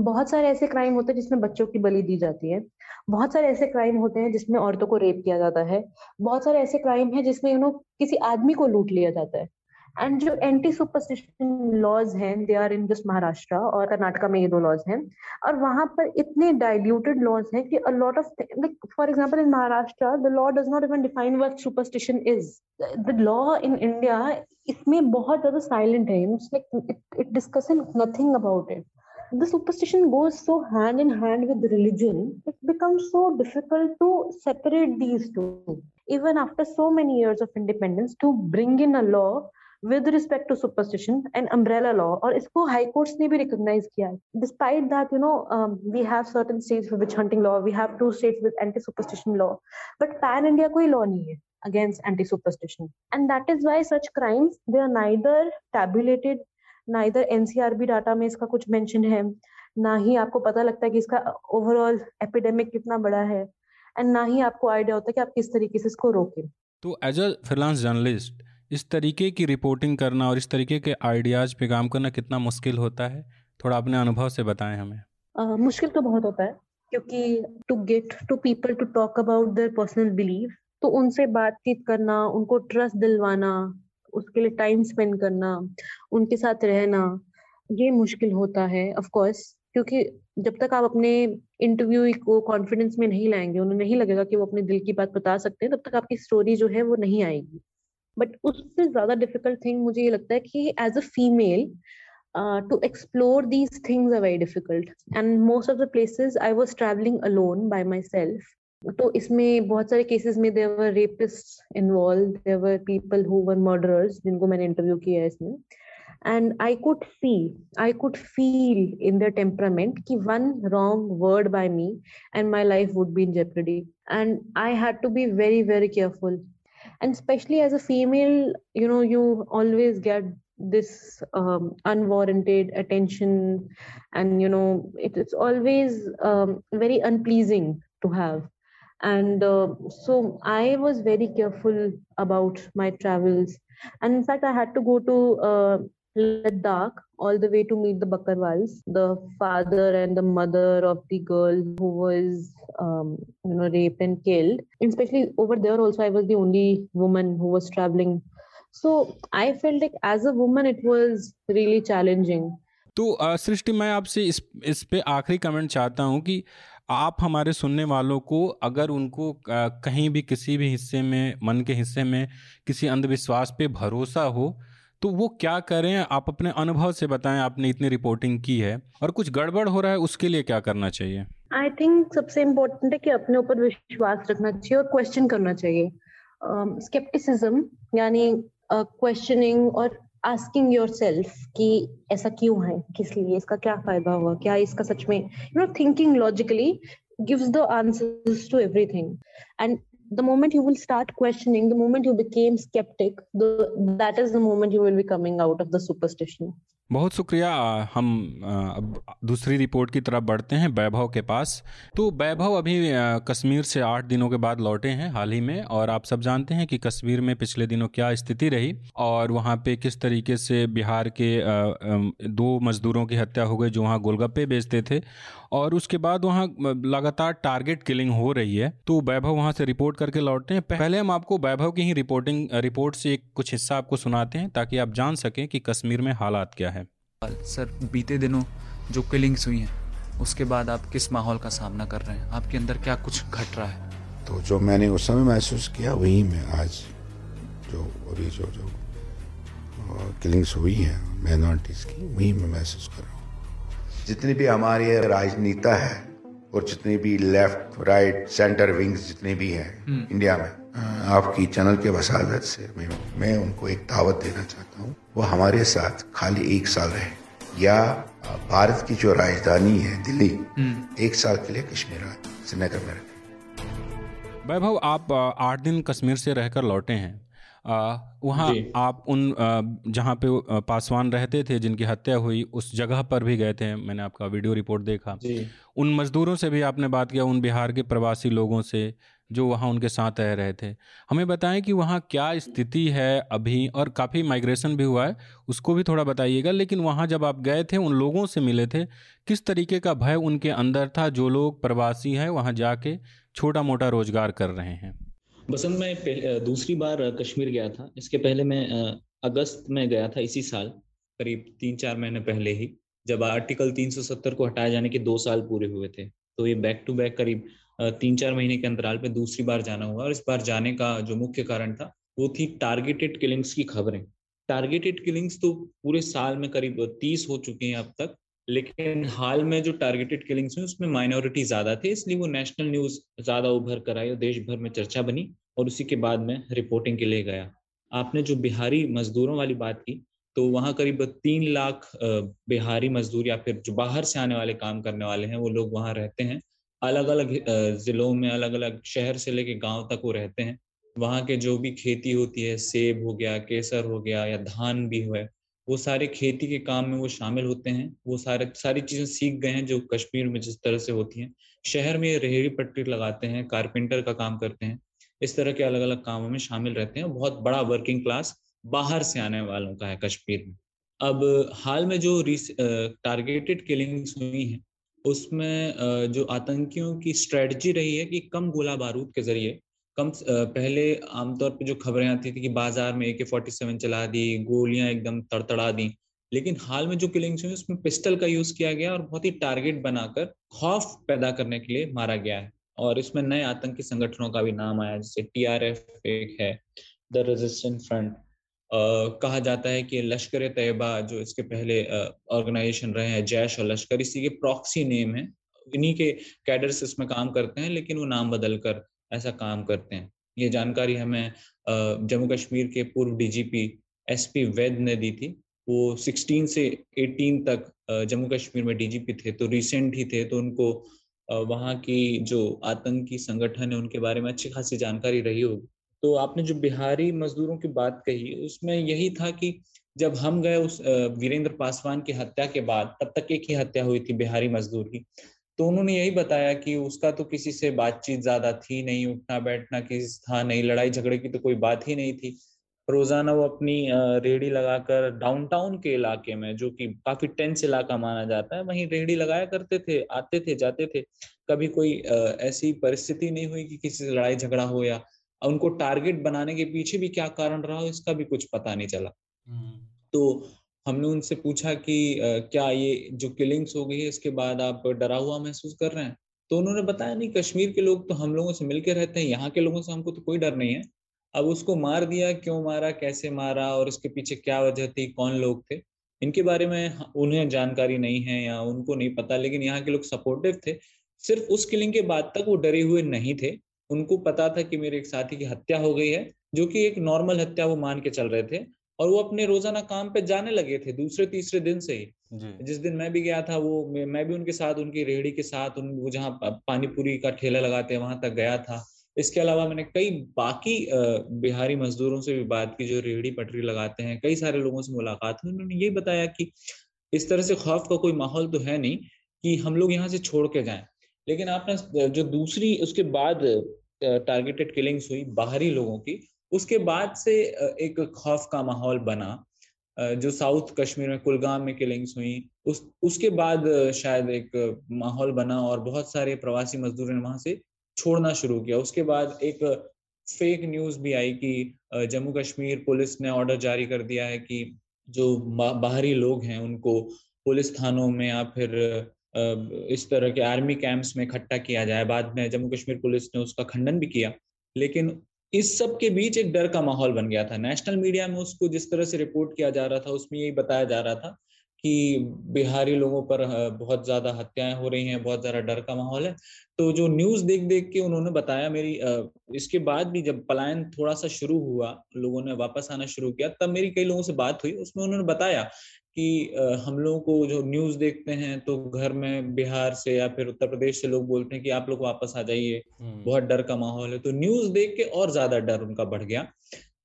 बहुत सारे ऐसे क्राइम होते हैं जिसमें बच्चों की बलि दी जाती है। बहुत सारे ऐसे क्राइम होते हैं जिसमें औरतों को रेप किया जाता है। बहुत सारे ऐसे क्राइम है जिसमें यू नो किसी आदमी को लूट लिया जाता है। एंड जो एंटी सुपरस्टिशन लॉज हैं they are in just Maharashtra और कर्नाटका में ये दो लॉज हैं। और वहाँ पर इतने डाइल्यूटेड लॉज हैं कि a lot of like for example in Maharashtra the law does not even define what superstition is the law in India इसमें बहुत ज़्यादा साइलेंट है। It discussing nothing about it the superstition goes so hand in hand with religion, it becomes so difficult to separate these two. Even after so many years of independence, to bring in a law with respect to superstition and umbrella law, और इसको high courts ने भी recognise किया है। Despite that you know we have certain states witch hunting law we have two states with anti superstition law but pan India कोई law नहीं है against anti-superstition and that is why such crimes, they are neither tabulated, neither ncrb data में इसका कुछ mention है, ना ही आपको पता लगता है कि इसका ओवरऑल एपिडेमिक कितना बड़ा है एंड ना ही आपको आइडिया होता है कि आप किस तरीके से इसको रोकें। तो एज अ फ्रीलांस जर्नलिस्ट इस तरीके की रिपोर्टिंग करना और इस तरीके के आइडियाज़ पे काम करना कितना मुश्किल होता है? थोड़ा अपने अनुभव से बताएँ हमें। uh, मुश्किल तो बहुत होता है क्योंकि to get to people to talk about their personal believe तो उनसे बातचीत करना उनको ट्रस्ट दिलवाना उसके लिए टाइम स्पेंड करना उनके साथ रहना ये मुश्किल होता है ऑफ़ कोर्स क्योंकि जब तक आप अपने इंटरव्यू को कॉन्फिडेंस में नहीं लाएँगे उन्हें नहीं लगेगा कि वो अपने दिल की बात बता सकते हैं तब तक आपकी स्टोरी जो है वो नहीं आएगी। बट उससे ज़्यादा डिफ़िकल्ट थिंग मुझे ये लगता है कि as a female to explore these thing very difficult and most of the places I was travelling alone by myself तो इसमें बहुत सारे केसेस में there were rapist involve there were people who were murderers जिनको मैंने interview किया है इसमें. And I could see I could feel in the temperament कि one wrong word by me and my life would be in jeopardy and I had to be very very careful and especially as a female you know you always get this um, unwarranted attention and you know it, it's always um, very unpleasing to have. And uh, so i was very careful about my travels. And in fact i had to go to uh, Ladakh all the way to meet the Bakarwals, the father and the mother of the girl who was, um, you know, raped and killed. And especially over there, also, I was the only woman who was traveling. So I felt like as a woman, it was really challenging. तो सृष्टि मैं आपसे इस इस पे आखिरी comment चाहता हूँ कि आप हमारे सुनने वालों को अगर उनको कहीं भी किसी भी हिस्से में मन के हिस्से में किसी अंधविश्वास पे भरोसा हो तो वो क्या करें आप अपने अनुभव से बताएँ आपने इतनी रिपोर्टिंग की है और कुछ गड़बड़ हो रहा है उसके लिए क्या करना चाहिए? आई थिंक सबसे इम्पोर्टेंट है कि अपने ऊपर विश्वास रखना चाहिए और क्वेश्चन करना चाहिए। स्केप्टिसिज्म um, यानी क्वेश्चनिंग uh, और आस्किंग योर सेल्फ कि ऐसा क्यों है किस लिए इसका क्या फ़ायदा हुआ क्या इसका सच में you know thinking logically gives the answers to everything. And the moment you will start questioning the moment you became skeptic the, that is the moment you will be coming out of the superstition. बहुत शुक्रिया हम अब दूसरी report की तरफ़ बढ़ते हैं वैभव के पास। तो वैभव अभी कश्मीर से आठ दिनों के बाद लौटे हैं हाल ही में और आप सब जानते हैं कि कश्मीर में पिछले दिनों क्या स्थिति रही और वहाँ पे किस तरीके से बिहार के दो मजदूरों की हत्या हो गई जो वहाँ गोलगप्पे बेचते थे और उसके बाद वहाँ लगातार टारगेट किलिंग हो रही है। तो वैभव वहाँ से रिपोर्ट करके लौटते हैं। पहले हम आपको वैभव की ही रिपोर्टिंग रिपोर्ट से एक कुछ हिस्सा आपको सुनाते हैं ताकि आप जान सकें कि कश्मीर में हालात क्या है। सर बीते दिनों जो किलिंग्स हुई हैं उसके बाद आप किस माहौल का सामना कर रहे हैं? आपके अंदर क्या कुछ घट रहा है? तो जो मैंने उस समय महसूस किया वही मैं आज जो अभी जो जो किलिंग्स हुई हैं माइनॉरिटीज़ की वही मैं महसूस कर रहा हूँ। जितनी भी हमारी राजनीता है और जितनी भी लेफ़्ट राइट सेंटर विंग्स जितने भी हैं हम्म। इंडिया में आपकी चैनल के वसादत से मैं मैं उनको एक दावत देना चाहता हूँ वो हमारे साथ खाली एक साल रहे या भारत की जो राजधानी है दिल्ली हम्म। एक साल के लिए कश्मीर श्रीनगर में रखे वैभव आप आठ दिन कश्मीर से रहकर लौटे हैं वहाँ आप उन जहाँ पे पासवान रहते थे जिनकी हत्या हुई उस जगह पर भी गए थे। मैंने आपका वीडियो रिपोर्ट देखा। उन मज़दूरों से भी आपने बात किया उन बिहार के प्रवासी लोगों से जो वहाँ उनके साथ रह रहे थे। हमें बताएँ कि वहाँ क्या स्थिति है अभी और काफ़ी माइग्रेशन भी हुआ है उसको भी थोड़ा बताइएगा। लेकिन वहाँ जब आप गए थे उन लोगों से मिले थे किस तरीके का भय उनके अंदर था जो लोग प्रवासी हैं वहाँ जाके छोटा मोटा रोज़गार कर रहे हैं? बसंत, मैं दूसरी बार कश्मीर गया था। इसके पहले मैं अगस्त में गया था इसी साल, करीब तीन चार महीने पहले ही, जब आर्टिकल 370 को हटाए जाने के दो साल पूरे हुए थे। तो ये बैक टू बैक करीब तीन चार महीने के अंतराल पे दूसरी बार जाना हुआ और इस बार जाने का जो मुख्य कारण था, वो थी टारगेटेड किलिंग्स की खबरें। टारगेटेड किलिंग्स तो पूरे साल में करीब तीस हो चुके हैं अब तक लेकिन हाल में जो टारगेटेड किलिंग्स हुई, उसमें माइनॉरिटी ज़्यादा थी, इसलिए वो नेशनल न्यूज़ ज़्यादा उभर कर आई और देश भर में चर्चा बनी और उसी के बाद में रिपोर्टिंग के लिए गया। आपने जो बिहारी मजदूरों वाली बात की तो वहाँ करीब तीन लाख बिहारी मजदूर या फिर जो बाहर से आने वाले काम करने वाले हैं, वो लोग वहाँ रहते हैं। अलग अलग जिलों में अलग अलग शहर से लेके गाँव तक वो रहते हैं। वहाँ के जो भी खेती होती है, सेब हो गया, केसर हो गया या धान भी हुआ वो सारे खेती के काम में वो शामिल होते हैं। वो सारे, सारी चीज़ें सीख गए हैं जो कश्मीर में जिस तरह से होती हैं। शहर में रेहड़ी पट्टी लगाते हैं, कारपेंटर का काम करते हैं। इस तरह के अलग अलग कामों में शामिल रहते हैं। बहुत बड़ा वर्किंग क्लास बाहर से आने वालों का है कश्मीर में। अब हाल में जो टारगेटेड किलिंग्स हुई हैं, उसमें जो आतंकियों की स्ट्रेटजी रही है कि कम गोला बारूद के ज़रिए कम पहले आमतौर पे जो खबरें आती थी कि बाज़ार में ए के फोर्टी सेवन चला दी, गोलियाँ एकदम तड़तड़ा दी, लेकिन हाल में जो किलिंग्स हुई उसमें पिस्टल का यूज़ किया गया और बहुत ही टारगेट बनाकर खौफ पैदा करने के लिए मारा गया है। और इसमें नए आतंकी संगठनों का भी नाम आया, जैसे टी आर एफ़ एक है द रेजिस्टेंट फ्रंट कहा जाता है कि लश्कर तैयबा जो इसके पहले ऑर्गेनाइजेशन रहे हैं, जैश और लश्कर, इसी के प्रॉक्सी नेम है। इन्हीं के कैडर्स इसमें काम करते हैं, लेकिन वो नाम बदल कर ऐसा काम करते हैं। ये जानकारी हमें जम्मू कश्मीर के पूर्व डीजीपी एसपी वैद ने दी थी। वो 16 से 18 तक जम्मू कश्मीर में डीजीपी थे तो रिसेंट ही थे तो उनको वहाँ की जो आतंकी संगठन है, उनके बारे में अच्छी खासी जानकारी रही होगी। तो आपने जो बिहारी मजदूरों की बात कही, उसमें यही था कि जब हम गए उस वीरेंद्र पासवान की हत्या के बाद, तब तक एक ही हत्या हुई थी बिहारी मजदूर की। तो उन्होंने यही बताया कि उसका तो किसी से बातचीत ज़्यादा थी नहीं उठना बैठना किसी था नहीं लड़ाई झगड़े की तो कोई बात ही नहीं थी। रोज़ाना वो अपनी रेहड़ी लगाकर डाउनटाउन के इलाके में जो कि काफ़ी टेंस इलाका माना जाता है वहीं रेहड़ी लगाया करते थे आते थे जाते थे। कभी कोई ऐसी परिस्थिति नहीं हुई कि किसी से लड़ाई झगड़ा हो या उनको टारगेट बनाने के पीछे भी क्या कारण रहा इसका भी कुछ पता नहीं चला। हम्म। तो हमने उनसे पूछा कि क्या ये जो किलिंग्स हो गई है, इसके बाद आप डरा हुआ महसूस कर रहे हैं? तो उन्होंने बताया, नहीं, कश्मीर के लोग तो हम लोगों से मिलकर रहते हैं, यहाँ के लोगों से हमको तो कोई डर नहीं है। अब उसको मार दिया, क्यों मारा, कैसे मारा और इसके पीछे क्या वजह थी, कौन लोग थे, इनके बारे में उन्हें जानकारी नहीं है या उनको नहीं पता, लेकिन यहाँ के लोग सपोर्टिव थे। सिर्फ़ उस किलिंग के बाद तक वो डरे हुए नहीं थे। उनको पता था कि मेरे एक साथी की हत्या हो गई है, जो कि एक नॉर्मल हत्या वो मान के चल रहे थे। और वो अपने रोज़ाना काम पे जाने लगे थे दूसरे तीसरे दिन से ही। जिस दिन मैं भी गया था वो मैं भी उनके साथ उनकी रेहड़ी के साथ उन वो जहाँ पानी पूरी का ठेला लगाते हैं वहाँ तक गया था। इसके अलावा मैंने कई बाकी बिहारी मजदूरों से भी बात की जो रेहड़ी पटरी लगाते हैं कई सारे लोगों से मुलाकात हुई। उन्होंने ये बताया कि इस तरह से खौफ का कोई माहौल तो है नहीं कि हम लोग यहाँ से छोड़ के जाएँ। लेकिन आपने जो दूसरी उसके बाद टारगेटेड किलिंग्स हुई बाहरी लोगों की उसके बाद से एक खौफ का माहौल बना जो साउथ कश्मीर में कुलगाम में किलिंग्स हुई। उस, उसके बाद शायद एक माहौल बना और बहुत सारे प्रवासी मजदूर ने वहाँ से छोड़ना शुरू किया। उसके बाद एक फेक न्यूज़ भी आई कि जम्मू कश्मीर पुलिस ने ऑर्डर जारी कर दिया है कि जो बाहरी लोग हैं उनको पुलिस थानों में या फिर इस तरह के आर्मी कैंप्स में इकट्ठा किया जाए। बाद में जम्मू कश्मीर पुलिस ने उसका खंडन भी किया। लेकिन इस सब के बीच एक डर का माहौल बन गया था। नेशनल मीडिया में उसको जिस तरह से रिपोर्ट किया जा रहा था, उसमें यही बताया जा रहा था कि बिहारी लोगों पर बहुत ज़्यादा हत्याएँ हो रही हैं, बहुत ज़्यादा डर का माहौल है। तो जो न्यूज़ देख देख के उन्होंने बताया मेरी इसके बाद भी जब पलायन थोड़ा सा शुरू हुआ, लोगों ने वापस आना शुरू किया, तब मेरी कई लोगों से बात हुई, उसमें उन्होंने बताया कि हम लोगों को जो न्यूज़ देखते हैं तो घर में बिहार से या फिर उत्तर प्रदेश से लोग बोलते हैं कि आप लोग वापस आ जाइए। हम्म। बहुत डर का माहौल है। तो न्यूज़ देख के और ज़्यादा डर उनका बढ़ गया।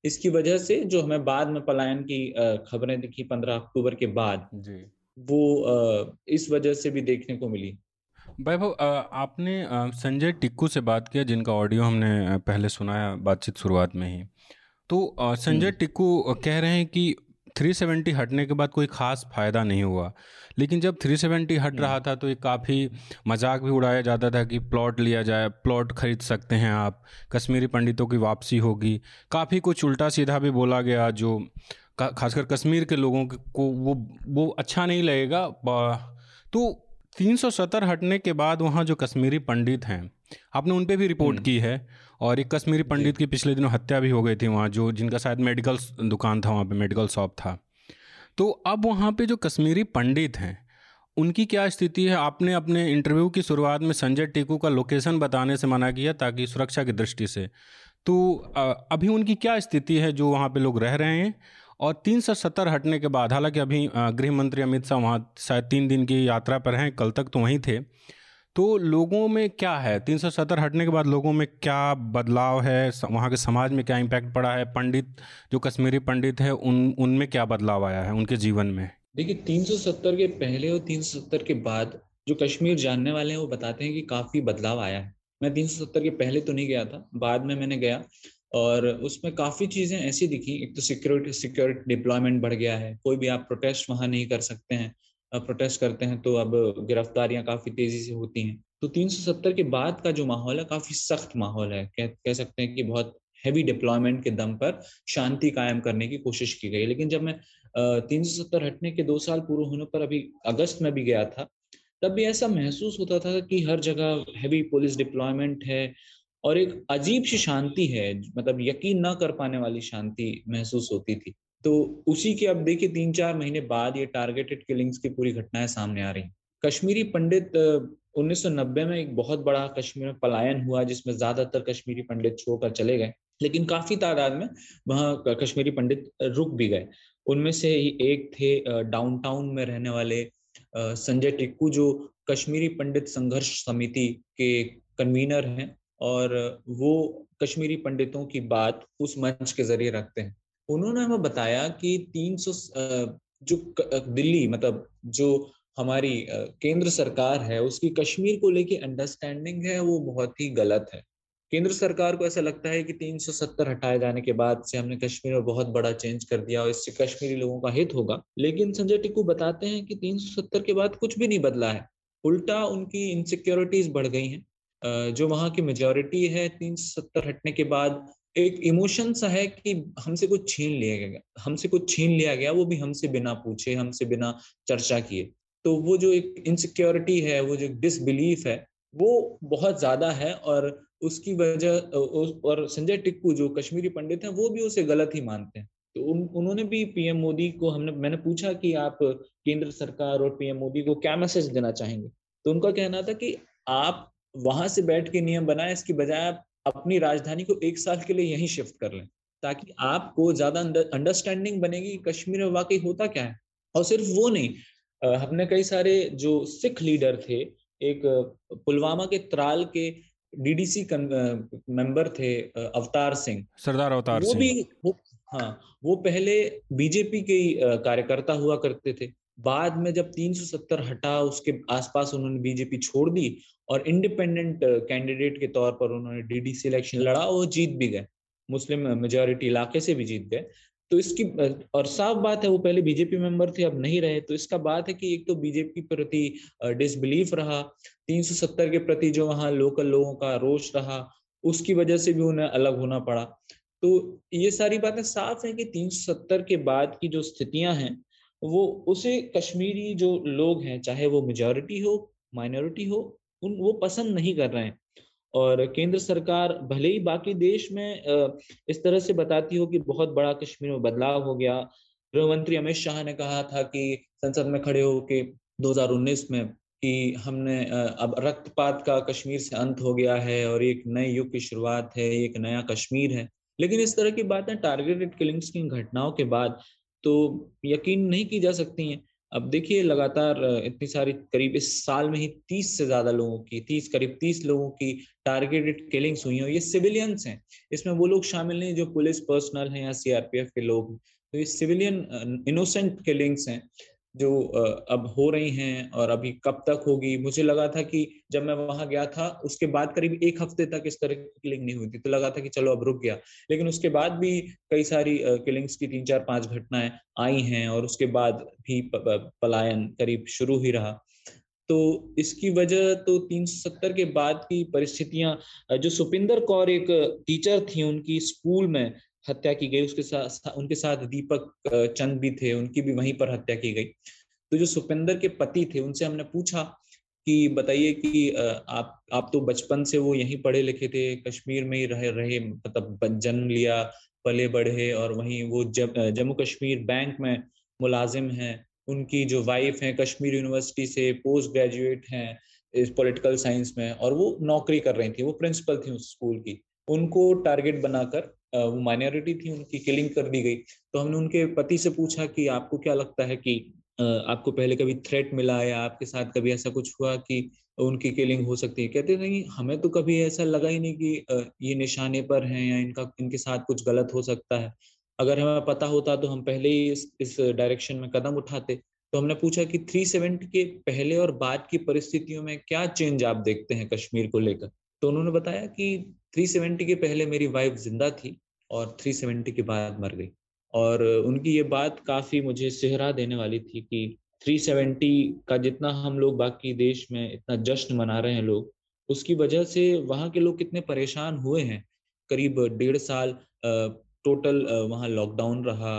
इसकी वजह से जो हमें बाद में पलायन की खबरें दिखी पंद्रह अक्टूबर के बाद जी। वो इस वजह से भी देखने को मिली। वैभव आपने संजय टिक्कू से बात किया जिनका ऑडियो हमने पहले सुनाया बातचीत शुरुआत में ही। तो संजय हम्म। टिक्कू कह रहे हैं कि 370 हटने के बाद कोई ख़ास फ़ायदा नहीं हुआ। लेकिन जब 370 हट रहा था तो ये काफ़ी मज़ाक भी उड़ाया जाता था कि प्लॉट लिया जाए प्लॉट खरीद सकते हैं आप कश्मीरी पंडितों की वापसी होगी। काफ़ी कुछ उल्टा सीधा भी बोला गया जो खासकर कश्मीर के लोगों को वो वो अच्छा नहीं लगेगा। तो 370 हटने के बाद वहाँ जो कश्मीरी पंडित हैं आपने उन पर भी रिपोर्ट हम्म। की है। और एक कश्मीरी पंडित की पिछले दिनों हत्या भी हो गई थी वहाँ जो जिनका शायद मेडिकल दुकान था वहाँ पे मेडिकल शॉप था। तो अब वहाँ पे जो कश्मीरी पंडित हैं उनकी क्या स्थिति है? आपने अपने इंटरव्यू की शुरुआत में संजय टीकू का लोकेशन बताने से मना किया ताकि सुरक्षा की दृष्टि से। तो अभी उनकी क्या स्थिति है जो वहाँ पे लोग रह रहे हैं? और तीन सौ सत्तर हटने के बाद हालाँकि अभी गृह मंत्री अमित शाह वहाँ शायद तीन दिन की यात्रा पर हैं कल तक तो वहीं थे तो लोगों में क्या है? तीन सौ सत्तर हटने के बाद लोगों में क्या बदलाव है? वहाँ के समाज में क्या इम्पैक्ट पड़ा है? पंडित, जो कश्मीरी पंडित है, उन, उनमें क्या बदलाव आया है उनके जीवन में? देखिए, तीन सौ सत्तर के पहले और तीन सौ सत्तर के बाद जो कश्मीर जानने वाले हैं, वो बताते हैं कि काफ़ी बदलाव आया है। मैं तीन सौ सत्तर के पहले तो नहीं गया था, बाद में मैंने गया और उसमें काफ़ी चीज़ें ऐसी दिखी। एक तो सिक्योरिटी सिक्योरिटी डिप्लॉयमेंट बढ़ गया है, कोई भी आप प्रोटेस्ट वहाँ नहीं कर सकते हैं। प्रोटेस्ट करते हैं तो अब गिरफ्तारियाँ काफ़ी तेज़ी से होती हैं। तो 370 के बाद का जो माहौल है काफ़ी सख्त माहौल है। कह, कह सकते हैं कि बहुत हैवी डिप्लॉयमेंट के दम पर शांति कायम करने की कोशिश की गई। लेकिन जब मैं तीन सौ सत्तर हटने के दो साल पूरे होने पर अभी अगस्त में भी गया था तब भी ऐसा महसूस होता था कि हर जगह हैवी पुलिस डिप्लॉयमेंट है और एक अजीब सी शांति है मतलब यकीन ना कर पाने वाली शांति महसूस होती थी। तो उसी के अब देखिए तीन चार महीने बाद ये टारगेटेड किलिंग्स की पूरी घटनाएँ सामने आ रही। कश्मीरी पंडित 1990 में एक बहुत बड़ा कश्मीर में पलायन हुआ, जिसमें ज़्यादातर कश्मीरी पंडित छोड़कर चले गए, लेकिन काफ़ी तादाद में वहाँ कश्मीरी पंडित रुक भी गए। उनमें से एक थे डाउनटाउन में रहने वाले संजय टिक्कू, जो कश्मीरी पंडित संघर्ष समिति के कन्वीनर हैं, और वो कश्मीरी पंडितों की बात उस मंच के ज़रिए रखते हैं। उन्होंने हमें बताया कि 300 जो दिल्ली मतलब जो हमारी केंद्र सरकार है, उसकी कश्मीर को लेके अंडरस्टैंडिंग है, वो बहुत ही गलत है। केंद्र सरकार को ऐसा लगता है कि 370 हटाए जाने के बाद से हमने कश्मीर में बहुत बड़ा चेंज कर दिया और इससे कश्मीरी लोगों का हित होगा। लेकिन संजय टिक्कू बताते हैं कि 370 के बाद कुछ भी नहीं बदला है। उल्टा उनकी इनसिक्योरिटीज बढ़ गई हैं। जो वहाँ की मेजोरिटी है, तीन सौ सत्तर हटने के बाद एक इमोशन सा है कि हमसे कुछ छीन लिया गया हमसे कुछ छीन लिया गया वो भी हमसे बिना पूछे हमसे बिना चर्चा किए। तो वो जो एक इनसिक्योरिटी है वो जो डिसबिलीफ है वो बहुत ज़्यादा है और उसकी वजह और संजय टिक्कू जो कश्मीरी पंडित हैं वो भी उसे गलत ही मानते हैं। तो उन, उन्होंने भी पीएम मोदी को हमने मैंने पूछा कि आप केंद्र सरकार और पीएम मोदी को क्या मैसेज देना चाहेंगे? तो उनका कहना था कि आप वहाँ से बैठ के नियम बनाए इसकी बजाय आप अपनी राजधानी को एक साल के लिए यहीं शिफ्ट कर लें ताकि आपको ज़्यादा अंडरस्टैंडिंग बनेगी कश्मीर में वाकई होता क्या है। और सिर्फ़ वो नहीं हमने कई सारे जो सिख लीडर थे एक पुलवामा के त्राल के डीडीसी मेंबर थे अवतार सिंह। सरदार अवतार वो भी वो हाँ वो पहले बीजेपी के कार्यकर्ता हुआ करते थे। बाद में जब 370 हटा उसके आसपास उन्होंने बीजेपी छोड़ दी और इंडिपेंडेंट कैंडिडेट के तौर पर उन्होंने डीडीसी इलेक्शन लड़ा और जीत भी गए। मुस्लिम मेजोरिटी इलाके से भी जीत गए। तो इसकी और साफ़ बात है, वो पहले बीजेपी मेंबर थे, अब नहीं रहे। तो इसका बात है कि एक तो बीजेपी प्रति डिसबिलीफ रहा 370 के प्रति जो वहाँ लोकल लोगों का रोष रहा, उसकी वजह से भी उन्हें अलग होना पड़ा। तो ये सारी बातें साफ़ है कि 370 के बाद की जो स्थितियाँ हैं, वो उसे कश्मीरी जो लोग हैं, चाहे वो मेजोरिटी हो माइनॉरिटी हो उन वो पसंद नहीं कर रहे हैं। और केंद्र सरकार भले ही बाकी देश में इस तरह से बताती हो कि बहुत बड़ा कश्मीर में बदलाव हो गया। गृह मंत्री अमित शाह ने कहा था कि संसद में खड़े हो के 2019 में कि हमने अब रक्तपात का कश्मीर से अंत हो गया है और एक नए युग की शुरुआत है, एक नया कश्मीर है। लेकिन इस तरह की बातें टारगेटेड किलिंग्स की घटनाओं के बाद तो यकीन नहीं की जा सकती हैं। अब देखिए, लगातार इतनी सारी करीब इस साल में ही तीस से ज़्यादा लोगों की, तीस, करीब तीस लोगों की टारगेटेड किलिंग्स हुई हैं ये सिविलियंस हैं। इसमें वो लोग शामिल नहीं जो पुलिस पर्सनल हैं या सीआरपीएफ के लोग तो ये सिविलियन इनोसेंट किलिंग्स हैं। जो अब हो रही हैं और अभी कब तक होगी। मुझे लगा था कि जब मैं वहाँ गया था, उसके बाद करीब एक हफ़्ते तक इस तरह की किलिंग नहीं हुई थी तो लगा था कि चलो अब रुक गया। लेकिन उसके बाद भी कई सारी किलिंग्स की तीन, चार, पाँच घटनाएँ आई हैं और उसके बाद भी पलायन करीब शुरू ही रहा। तो इसकी वजह तो 370 के बाद की परिस्थितियाँ जो सुपिंदर कौर एक टीचर थी, उनकी स्कूल में हत्या की गई, उसके साथ उनके साथ दीपक चंद भी थे, उनकी भी वहीं पर हत्या की गई। तो जो सुपिंदर के पति थे, उनसे हमने पूछा कि बताइए कि आप आप तो बचपन से वो यहीं पढ़े लिखे थे, कश्मीर में ही रहे रहे मतलब जन्म लिया, पले बढ़े और वहीं वो जम्मू कश्मीर बैंक में मुलाजिम हैं, उनकी जो वाइफ है, कश्मीर यूनिवर्सिटी से पोस्ट ग्रेजुएट हैं, इस पॉलिटिकल साइंस में, और वो नौकरी कर रही थी, वो प्रिंसिपल थी उस स्कूल की, उनको टारगेट बनाकर वो माइनॉरिटी थी उनकी किलिंग कर दी गई। तो हमने उनके पति से पूछा कि आपको क्या लगता है कि आपको पहले कभी थ्रेट मिला या आपके साथ कभी ऐसा कुछ हुआ कि उनकी किलिंग हो सकती है? कहते नहीं हमें तो कभी ऐसा लगा ही नहीं कि ये निशाने पर हैं या इनका इनके साथ कुछ गलत हो सकता है। अगर हमें पता होता तो हम पहले ही इस, इस डायरेक्शन में कदम उठाते। तो हमने पूछा कि 370 के पहले और बाद की परिस्थितियों में क्या चेंज आप देखते हैं कश्मीर को लेकर? तो उन्होंने बताया कि 370 के पहले मेरी वाइफ ज़िंदा थी और 370 के बाद मर गई। और उनकी ये बात काफ़ी मुझे सेहरा देने वाली थी कि 370 का जितना हम लोग बाकी देश में इतना जश्न मना रहे हैं लोग, उसकी वजह से वहाँ के लोग कितने परेशान हुए हैं। करीब डेढ़ साल टोटल वहाँ लॉकडाउन रहा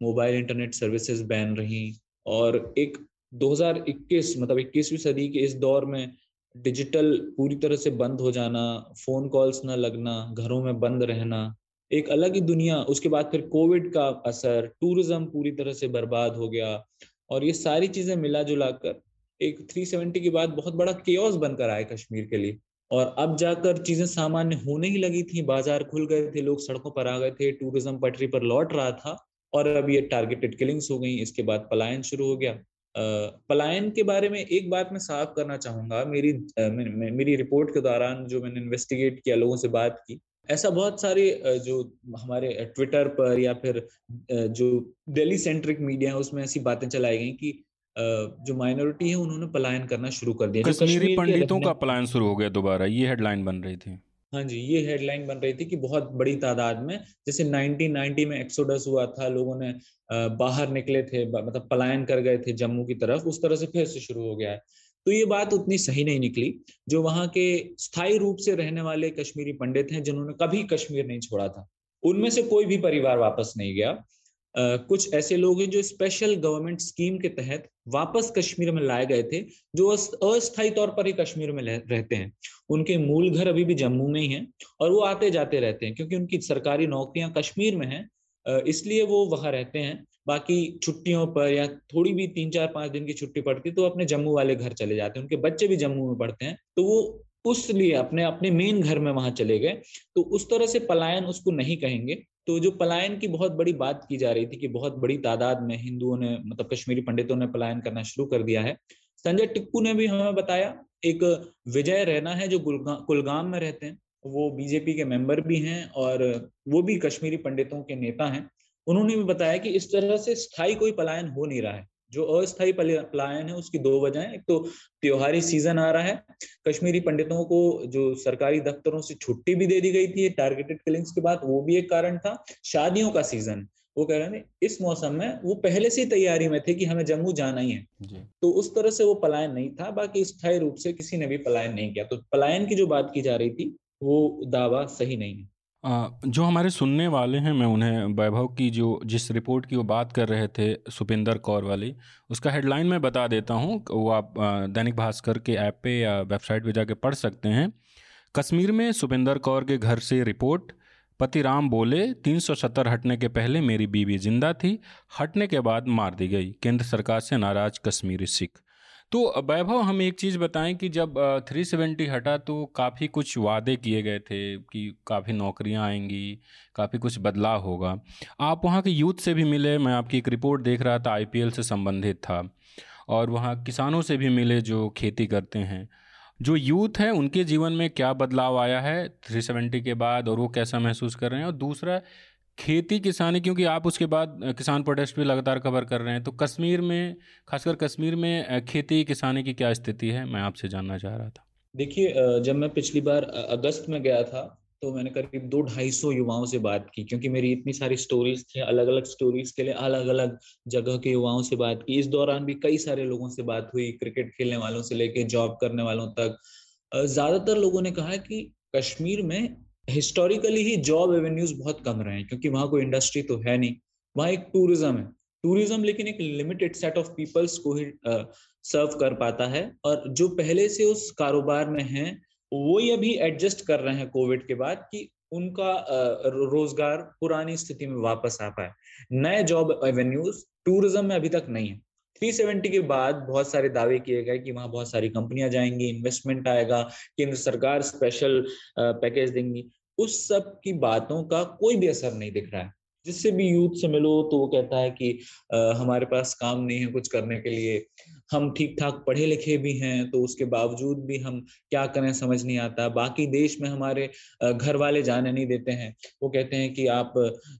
मोबाइल इंटरनेट सर्विसेज़ बैन रही और एक 2021 मतलब 21वीं सदी के इस दौर में डिजिटल पूरी तरह से बंद हो जाना, फ़ोन कॉल्स ना लगना, घरों में बंद रहना, एक अलग ही दुनिया। उसके बाद फिर कोविड का असर, टूरिज़्म पूरी तरह से बर्बाद हो गया और ये सारी चीज़ें मिला जुला कर एक 370 के बाद बहुत बड़ा केओस बनकर आए कश्मीर के लिए। और अब जाकर चीज़ें सामान्य होने ही लगी थी, बाज़ार खुल गए थे, लोग सड़कों पर आ गए थे, टूरिज़्म पटरी पर लौट रहा था और अब ये टारगेटेड किलिंग्स हो गई, इसके बाद पलायन शुरू हो गया। पलायन के बारे में एक बात मैं साफ़ करना चाहूँगा। मेरी मेरी रिपोर्ट के दौरान जो मैंने इन्वेस्टिगेट किया लोगों से बात की ऐसा बहुत सारे जो हमारे ट्विटर पर या फिर जो दिल्ली सेंट्रिक मीडिया है उसमें ऐसी बातें चलाई गई कि जो माइनॉरिटी है उन्होंने पलायन करना शुरू कर दिया। कश्मीरी पंडितों का पलायन शुरू हो गया दोबारा ये हेडलाइन बन रही थी। हाँ जी, ये हेडलाइन बन रही थी कि बहुत बड़ी तादाद में, जैसे 1990 में एक्सोडस हुआ था, लोगों ने बाहर निकले थे मतलब पलायन कर गए थे जम्मू की तरफ़, उस तरह से फिर से शुरू हो गया है। तो ये बात उतनी सही नहीं निकली, जो वहाँ के स्थायी रूप से रहने वाले कश्मीरी पंडित हैं, जिन्होंने कभी कश्मीर नहीं छोड़ा था, उनमें से कोई भी परिवार वापस नहीं गया। कुछ ऐसे लोग हैं जो स्पेशल गवर्नमेंट स्कीम के तहत वापस कश्मीर में लाए गए थे, जो अस्थायी तौर पर ही कश्मीर में रहते हैं। उनके मूल घर अभी भी जम्मू में ही हैं और वो आते जाते रहते हैं क्योंकि उनकी सरकारी नौकरियाँ कश्मीर में हैं इसलिए वो वहाँ रहते हैं। बाकी छुट्टियों पर या थोड़ी भी तीन चार पाँच दिन की छुट्टी पड़ती तो अपने जम्मू वाले घर चले जाते हैं। उनके बच्चे भी जम्मू में पढ़ते हैं तो वो उस लिए अपने अपने मेन घर में वहाँ चले गए। तो उस तरह से पलायन उसको नहीं कहेंगे। तो जो पलायन की बहुत बड़ी बात की जा रही थी कि बहुत बड़ी तादाद में हिंदुओं ने मतलब कश्मीरी पंडितों ने पलायन करना शुरू कर दिया है। संजय टिक्कू ने भी हमें बताया, एक विजय रैना है जो कुलगाम में रहते हैं। वो बीजेपी के मेंबर भी हैं और वो भी कश्मीरी पंडितों के नेता हैं। उन्होंने भी बताया कि इस तरह से स्थायी कोई पलायन हो नहीं रहा है। जो अस्थायी पलायन है उसकी दो वजह एक तो त्योहारी सीज़न आ रहा है। कश्मीरी पंडितों को जो सरकारी दफ्तरों से छुट्टी भी दे दी गई थी टारगेटेड किलिंग्स के बाद वो भी एक कारण था। शादियों का सीज़न वो कह रहे थे इस मौसम में वो पहले से ही तैयारी में थे कि हमें जम्मू जाना ही है। तो उस तरह से वो पलायन नहीं था बाकी स्थायी रूप से किसी ने भी पलायन नहीं किया। तो पलायन की जो बात की जा रही थी वो दावा सही नहीं है। जो हमारे सुनने वाले हैं, मैं उन्हें, वैभव की जो जिस रिपोर्ट की वो बात कर रहे थे, सुपिंदर कौर वाली, उसका हेडलाइन मैं बता देता हूँ, वो आप दैनिक भास्कर के ऐप पे या वेबसाइट पे जाके पढ़ सकते हैं। कश्मीर में सुपिंदर कौर के घर से रिपोर्ट पति राम बोले 370 हटने के पहले मेरी बीवी ज़िंदा थी, हटने के बाद मार दी गई, केंद्र सरकार से नाराज़ कश्मीरी सिख। तो वैभव, हम एक चीज़ बताएँ कि जब थ्री सेवेंटी हटा तो काफ़ी कुछ वादे किए गए थे कि काफ़ी नौकरियाँ आएँगी, काफ़ी कुछ बदलाव होगा। आप वहाँ के यूथ से भी मिले, मैं आपकी एक रिपोर्ट देख रहा था, आईपीएल से संबंधित था। और वहाँ किसानों से भी मिले जो खेती करते हैं। जो यूथ है, उनके जीवन में क्या बदलाव आया है थ्री सेवेंटी के बाद और वो कैसा महसूस कर रहे हैं? और दूसरा खेती किसानी, क्योंकि आप उसके बाद किसान प्रोटेस्ट भी लगातार कवर कर रहे हैं तो कश्मीर में, खासकर कश्मीर में खेती किसानी की क्या स्थिति है, मैं आपसे जानना चाह रहा था। देखिए जब मैं पिछली बार अगस्त में गया था तो मैंने करीब दो ढाई सौ युवाओं से बात की, क्योंकि मेरी इतनी सारी स्टोरीज थी अलग अलग स्टोरीज के लिए अलग अलग जगह के युवाओं से बात की। इस दौरान भी कई सारे लोगों से बात हुई, क्रिकेट खेलने वालों से लेके जॉब करने वालों तक। ज़्यादातर लोगों ने कहा कि कश्मीर में हिस्टोरिकली ही जॉब एवेन्यूज बहुत कम रहे हैं, क्योंकि वहाँ कोई इंडस्ट्री तो है नहीं। वहाँ एक टूरिज़्म है। टूरिज़्म लेकिन एक लिमिटेड सेट ऑफ़ पीपल्स को ही सर्व कर पाता है और जो पहले से उस कारोबार में हैं वो ये अभी एडजस्ट कर रहे हैं कोविड के बाद कि उनका रोज़गार पुरानी स्थिति में वापस आ पाए। नए जॉब एवेन्यूज टूरिज़्म में अभी तक नहीं है। 370 के बाद बहुत सारे दावे किए गए कि वहाँ बहुत सारी कंपनियाँ जाएँगी इन्वेस्टमेंट आएगा, केंद्र सरकार स्पेशल पैकेज देंगी। उस सब की बातों का कोई भी असर नहीं दिख रहा है। जिससे भी यूथ से मिलो तो वो कहता है कि आ, हमारे पास काम नहीं है कुछ करने के लिए। हम ठीक ठाक पढ़े लिखे भी हैं तो उसके बावजूद भी हम क्या करें समझ नहीं आता। बाकी देश में हमारे घर वाले जाने नहीं देते हैं। वो कहते हैं कि आप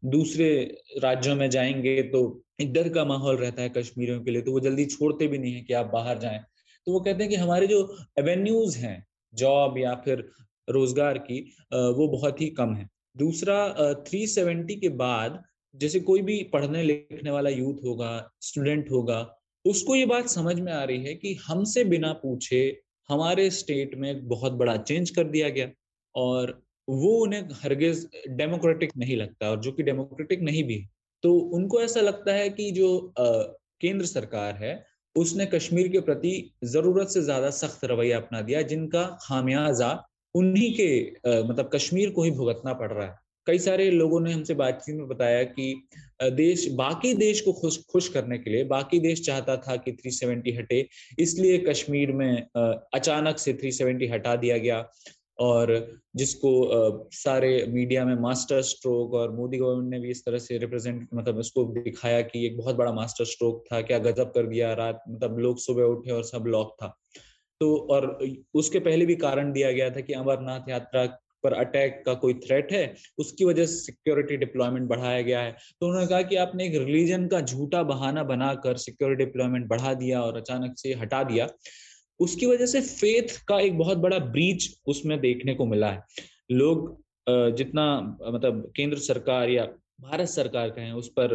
दूसरे राज्यों में जाएँगे तो एक डर का माहौल रहता है कश्मीरियों के लिए तो वो जल्दी छोड़ते भी नहीं है कि आप बाहर जाएँ। तो वो कहते हैं कि हमारे जो एवेन्यूज हैं जॉब या फिर रोज़गार की वो बहुत ही कम है। दूसरा थ्री सेवेंटी के बाद जैसे कोई भी पढ़ने लिखने वाला यूथ होगा स्टूडेंट होगा, उसको ये बात समझ में आ रही है कि हमसे बिना पूछे हमारे स्टेट में बहुत बड़ा चेंज कर दिया गया और वो उन्हें हरगिज डेमोक्रेटिक नहीं लगता और जो कि डेमोक्रेटिक नहीं भी तो उनको ऐसा लगता है कि जो केंद्र सरकार है, उसने कश्मीर के प्रति ज़रूरत से ज़्यादा सख्त रवैया अपना दिया जिनका खामियाजा उन्हीं के आ, मतलब कश्मीर को ही भुगतना पड़ रहा है। कई सारे लोगों ने हमसे बातचीत में बताया कि देश बाकी देश को खुश खुश करने के लिए बाकी देश चाहता था कि 370 हटे इसलिए कश्मीर में अचानक से 370 हटा दिया गया और जिसको सारे मीडिया में मास्टर स्ट्रोक और मोदी गवर्नमेंट ने भी इस तरह से रिप्रेजेंट मतलब उसको दिखाया कि एक बहुत बड़ा मास्टर स्ट्रोक था क्या गजब कर दिया रात मतलब लोग सुबह उठे और सब लॉक था। तो और उसके पहले भी कारण दिया गया था कि अमरनाथ यात्रा पर अटैक का कोई थ्रेट है, उसकी वजह से सिक्योरिटी डिप्लॉयमेंट बढ़ाया गया है। तो उन्होंने कहा कि आपने एक रिलीजन का झूठा बहाना बनाकर सिक्योरिटी डिप्लॉयमेंट बढ़ा दिया और अचानक से हटा दिया। उसकी वजह से फेथ का एक बहुत बड़ा ब्रीच उसमें देखने को मिला है। लोग जितना मतलब केंद्र सरकार या भारत सरकार कहें, उस पर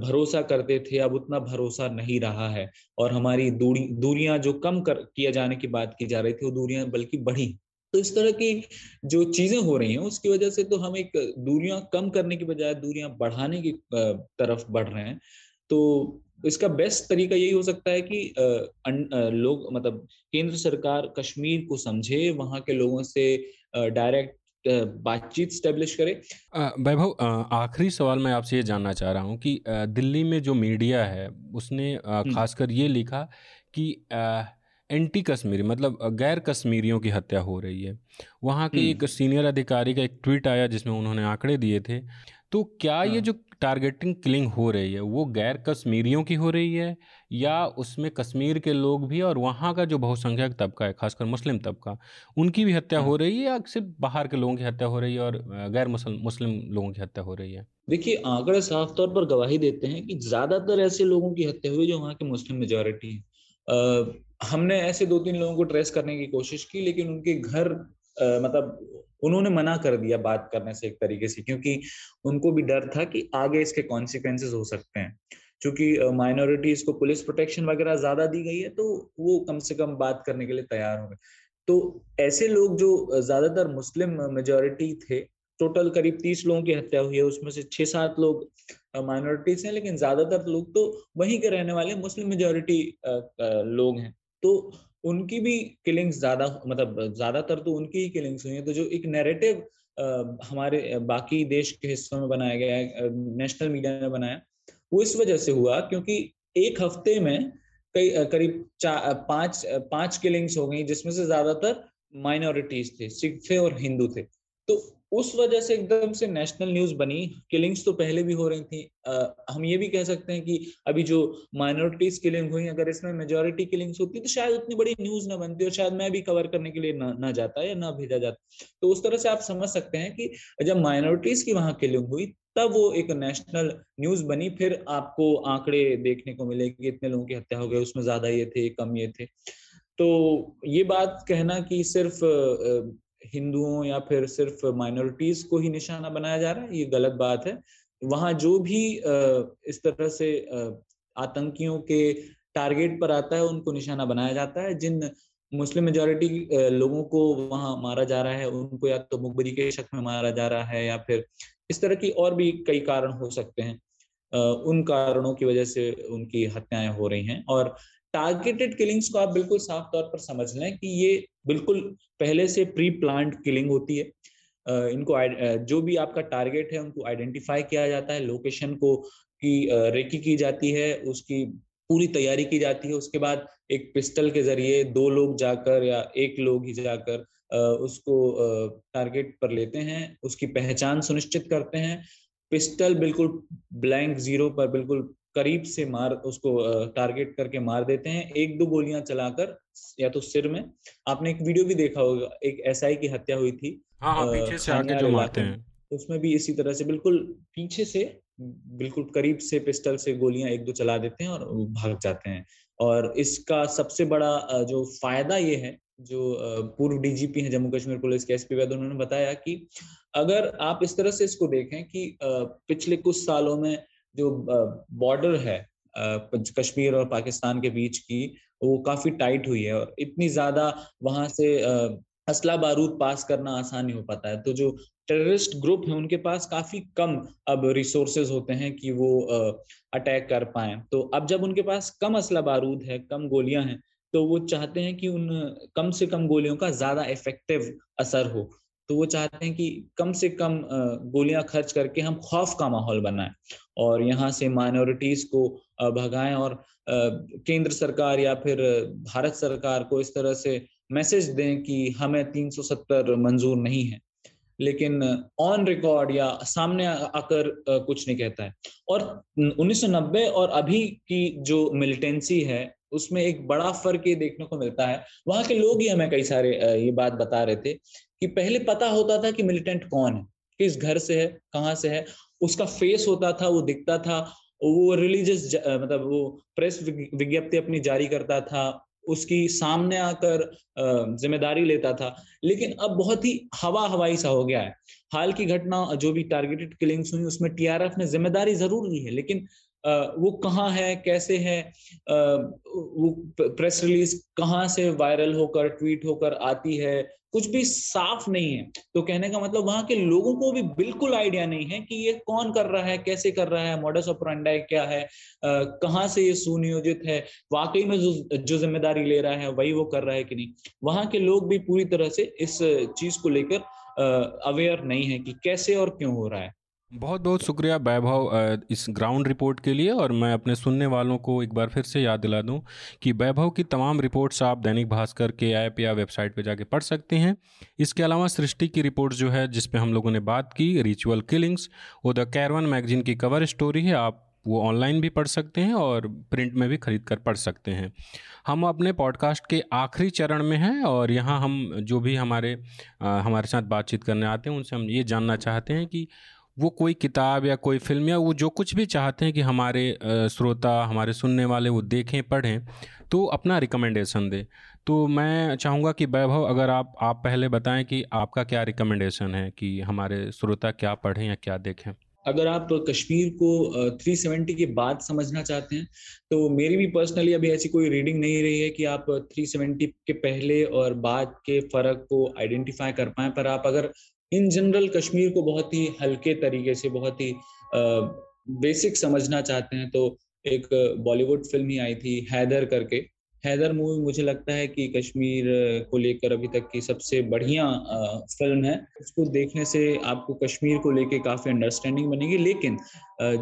भरोसा करते थे, अब उतना भरोसा नहीं रहा है। और हमारी दूरी, दूरियाँ जो कम कर किया जाने की बात की जा रही थी, वो दूरियाँ बल्कि बढ़ी। तो इस तरह की जो चीज़ें हो रही हैं, उसकी वजह से तो हम एक दूरियाँ कम करने की बजाय दूरियाँ बढ़ाने की तरफ़ बढ़ रहे हैं। तो इसका बेस्ट तरीका यही हो सकता है कि लोग मतलब केंद्र सरकार कश्मीर को समझे, वहाँ के लोगों से डायरेक्ट बातचीत स्टेब्लिश करे वैभव आखिरी सवाल मैं आपसे ये जानना चाह रहा हूँ कि दिल्ली में जो मीडिया है उसने। खासकर ये लिखा कि एंटी कश्मीरी मतलब गैर कश्मीरियों की हत्या हो रही है वहाँ के। एक सीनियर अधिकारी का एक ट्वीट आया जिसमें उन्होंने आंकड़े दिए थे तो क्या ये हाँ। जो टारगेटिंग किलिंग हो रही है वो गैर कश्मीरियों की हो रही है या उसमें कश्मीर के लोग भी और वहाँ का जो बहुसंख्यक तबका है खासकर मुस्लिम तबका उनकी भी हत्या हो हाँ। रही है या सिर्फ़ बाहर के लोगों की हत्या हो रही है और गैर मुस्लिम लोगों की हत्या हो रही है देखिए आंकड़े साफ़ तौर पर गवाही देते हैं कि ज़्यादातर ऐसे लोगों की हत्या हुई जो वहाँ की मुस्लिम मेजोरिटी है हमने ऐसे दो तीन लोगों को ट्रेस करने की कोशिश की लेकिन उनके घर मतलब उन्होंने मना कर दिया बात करने से एक तरीके से, क्योंकि उनको भी डर था कि आगे इसके कॉन्सिक्वेंसेस हो सकते हैं। क्योंकि माइनॉरिटीज को पुलिस प्रोटेक्शन वगैरह ज़्यादा दी गई है तो वो कम से कम बात करने के लिए तैयार हो गए। तो ऐसे लोग जो ज़्यादातर मुस्लिम मेजोरिटी थे टोटल करीब तीस लोगों की हत्या हुई है, उसमें से छह सात लोग माइनॉरिटीज हैं, लेकिन ज़्यादातर लोग तो वहीं के रहने वाले मुस्लिम मेजोरिटी लोग हैं। तो उनकी भी किलिंग्स ज़्यादा मतलब ज़्यादातर तो उनकी ही किलिंग्स हुई है। तो जो एक नैरेटिव हमारे बाकी देश के हिस्सों में बनाया गया है नेशनल मीडिया ने बनाया वो इस वजह से हुआ क्योंकि एक हफ़्ते में कई करीब पाँच पाँच किलिंग्स हो गई, जिसमें से ज़्यादातर माइनॉरिटीज थे, सिख थे और हिंदू थे। तो उस वजह से एकदम से नेशनल न्यूज़ बनी। किलिंग्स तो पहले भी हो रही थी। आ, हम ये भी कह सकते हैं कि अभी जो माइनॉरिटीज किलिंग हुई अगर इसमें मेजोरिटी किलिंग्स होती तो शायद उतनी बड़ी न्यूज़ ना बनती और शायद मैं भी कवर करने के लिए ना, ना जाता या ना भेजा जाता। तो उस तरह से आप समझ सकते हैं कि जब माइनॉरिटीज की वहाँ किलिंग हुई तब वो एक नेशनल न्यूज़ बनी। फिर आपको आंकड़े देखने को मिले कि इतने लोगों की हत्या हो गई उसमें ज़्यादा ये थे कम ये थे। तो ये बात कहना कि सिर्फ़ हिंदुओं या फिर सिर्फ़ माइनॉरिटीज को ही निशाना बनाया जा रहा है, ये गलत बात है। वहाँ जो भी इस तरह से आतंकियों के टारगेट पर आता है, उनको निशाना बनाया जाता है। जिन मुस्लिम मेजोरिटी लोगों को वहाँ मारा जा रहा है, उनको या तो मुखबरी के शक में मारा जा रहा है या फिर इस तरह की और भी कई कारण हो सकते हैं। उन कारणों की वजह से उनकी हत्याएँ हो रही हैं और टारगेटेड किलिंग्स को आप बिल्कुल साफ़ तौर पर समझ लें कि ये बिल्कुल पहले से प्री प्लांट किलिंग होती है। इनको जो भी आपका टारगेट है, उनको आइडेंटिफाई किया जाता है लोकेशन को की रेकी की जाती है, उसकी पूरी तैयारी की जाती है, उसके बाद एक पिस्टल के ज़रिए दो लोग जाकर या एक लोग ही जाकर उसको टारगेट पर लेते हैं, उसकी पहचान सुनिश्चित करते हैं। पिस्टल बिल्कुल ब्लैंक ज़ीरो पर बिल्कुल करीब से मार उसको टारगेट करके मार देते हैं। एक दो गोलियाँ चलाकर या तो सिर में। आपने एक वीडियो भी देखा होगा एक एसआई की हत्या हुई थी। हाँ, हाँ, पीछे से आगे जो मारते हैं। उसमें भी इसी तरह से बिल्कुल पीछे से बिल्कुल करीब से पिस्टल से गोलियाँ एक दो चला देते हैं और भाग जाते हैं। और इसका सबसे बड़ा जो फ़ायदा ये है जो पूर्व डीजीपी हैं जम्मू कश्मीर पुलिस के एसपी वैद उन्होंने बताया कि अगर आप इस तरह से इसको देखें कि पिछले कुछ सालों में जो बॉर्डर है कश्मीर और पाकिस्तान के बीच की, वो काफ़ी टाइट हुई है और इतनी ज़्यादा वहाँ से असला बारूद पास करना आसान नहीं हो पाता है। तो जो टेररिस्ट ग्रुप है, उनके पास काफ़ी कम अब रिसोर्सेज होते हैं कि वो अटैक कर पाए। तो अब जब उनके पास कम असला बारूद है, कम गोलियाँ हैं तो वो चाहते हैं कि उन, कम से कम गोलियों का ज़्यादा इफ़ेक्टिव असर हो। तो वो चाहते हैं कि कम से कम गोलियाँ खर्च करके हम खौफ का माहौल बनाएँ और यहाँ से माइनॉरिटीज को भगाएँ और केंद्र सरकार या फिर भारत सरकार को इस तरह से मैसेज दें कि हमें 370 मंजूर नहीं है। लेकिन ऑन रिकॉर्ड या सामने आकर कुछ नहीं कहता है। और 1990 और अभी की जो मिलिटेंसी है, उसमें एक बड़ा फ़र्क ये देखने को मिलता है। वहाँ के लोग ही हमें कई सारे ये बात बता रहे थे कि पहले पता होता था कि मिलिटेंट कौन है, किस घर से है, कहाँ से है, उसका फेस होता था, वो दिखता था, वो रिलीजियस मतलब वो प्रेस विज्ञप्ति अपनी जारी करता था, उसकी सामने आकर ज़िम्मेदारी लेता था। लेकिन अब बहुत ही हवा हवाई सा हो गया है। हाल की घटना जो भी टारगेटेड किलिंग्स हुई, उसमें टीआरएफ ने ज़िम्मेदारी ज़रूर ली है, लेकिन वो कहाँ है, कैसे है वो प्रेस रिलीज़ कहाँ से वायरल होकर ट्वीट होकर आती है कुछ भी साफ़ नहीं है। तो कहने का मतलब वहाँ के लोगों को भी बिल्कुल आइडिया नहीं है कि ये कौन कर रहा है, कैसे कर रहा है मॉडस ऑपरेंडा क्या है कहाँ से ये सुनियोजित है, वाकई में जो जो ज़िम्मेदारी ले रहा है, वही वो कर रहा है कि नहीं? वहाँ के लोग भी पूरी तरह से इस चीज़ को लेकर अवेयर नहीं है कि कैसे और क्यों हो रहा है। बहुत बहुत शुक्रिया वैभव इस ग्राउंड रिपोर्ट के लिए और मैं अपने सुनने वालों को एक बार फिर से याद दिला दूँ कि वैभव की तमाम रिपोर्ट्स आप दैनिक भास्कर के ऐप या वेबसाइट पर जाके पढ़ सकते हैं। इसके अलावा सृष्टि की रिपोर्ट जो है जिस पे हम लोगों ने बात की रिचुअल किलिंग्स वो द कैरवन मैगजीन की कवर स्टोरी है आप वो ऑनलाइन भी पढ़ सकते हैं और प्रिंट में भी खरीद कर पढ़ सकते हैं। हम अपने पॉडकास्ट के आखिरी चरण में हैं और यहाँ हम जो भी हमारे आ, हमारे साथ बातचीत करने आते हैं उनसे हम ये जानना चाहते हैं कि वो कोई किताब या कोई फ़िल्म या वो जो कुछ भी चाहते हैं कि हमारे श्रोता, हमारे सुनने वाले वो देखें, पढ़ें तो अपना रिकमेंडेशन दें। तो मैं चाहूँगा कि वैभव, अगर आप आप पहले बताएँ कि आपका क्या रिकमेंडेशन है कि हमारे श्रोता क्या पढ़ें या क्या देखें? अगर आप कश्मीर को 370 के बाद समझना चाहते हैं तो मेरी भी पर्सनली अभी ऐसी कोई रीडिंग नहीं रही है कि आप 370 के पहले और बाद के फ़र्क को आइडेंटिफाई कर पाए। पर आप अगर इन जनरल कश्मीर को बहुत ही हल्के तरीके से, बहुत ही बेसिक समझना चाहते हैं तो एक बॉलीवुड फ़िल्म ही आई थी, हैदर करके। हैदर मूवी मुझे लगता है कि कश्मीर को लेकर अभी तक की सबसे बढ़िया फ़िल्म है। उसको देखने से आपको कश्मीर को लेकर काफ़ी अंडरस्टैंडिंग बनेगी। लेकिन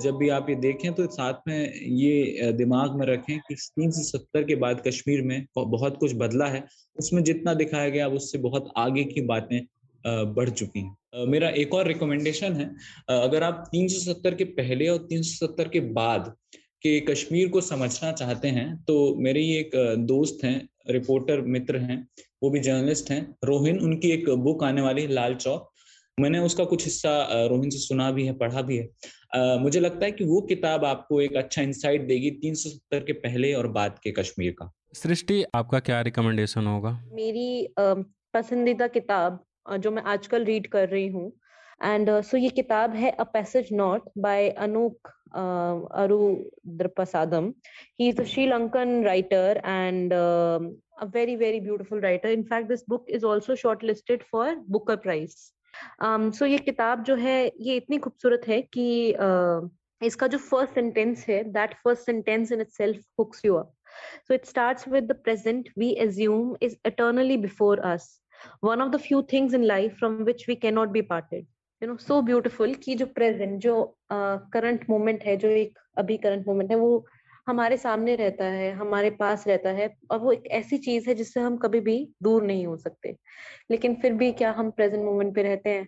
जब भी आप ये देखें तो साथ में ये दिमाग में रखें कि तीन से सत्तर के बाद कश्मीर में बहुत कुछ बदला है। उसमें जितना दिखाया गया उससे बहुत आगे की बातें बढ़ चुकी हैं। मेरा एक और रिकमेंडेशन है अगर आप 370 के पहले और 370 के बाद के कश्मीर को समझना चाहते हैं तो मेरे ही एक दोस्त हैं रिपोर्टर मित्र हैं वो भी जर्नलिस्ट हैं रोहिन उनकी एक बुक आने वाली है लाल चौक। मैंने उसका कुछ हिस्सा रोहिन से सुना भी है पढ़ा भी है। आ, मुझे लगता है कि वो किताब आपको एक अच्छा इंसाइट देगी 370 के पहले और बाद के कश्मीर का। सृष्टि आपका क्या रिकमेंडेशन होगा? मेरी पसंदीदा किताब जो मैं आजकल रीड कर रही हूँ। एंड सो ये किताब है a passage north by Anuk Arudpragasam he is a Sri Lankan writer and a very very beautiful writer in fact this book is also short listed for Booker prize so ये किताब जो है ये इतनी खूबसूरत है कि uh, इसका जो फ़र्स्ट सेंटेंस है that first sentence in itself hooks you up so it start with the present we assume is utterly before us one of the few things in life from which we cannot be parted you know so beautiful कि जो present जो current uh, moment है जो एक अभी current moment है वो हमारे सामने रहता है हमारे पास रहता है और वो एक ऐसी चीज है जिससे हम कभी भी दूर नहीं हो सकते लेकिन फिर भी क्या हम प्रेजेंट मोमेंट पे रहते हैं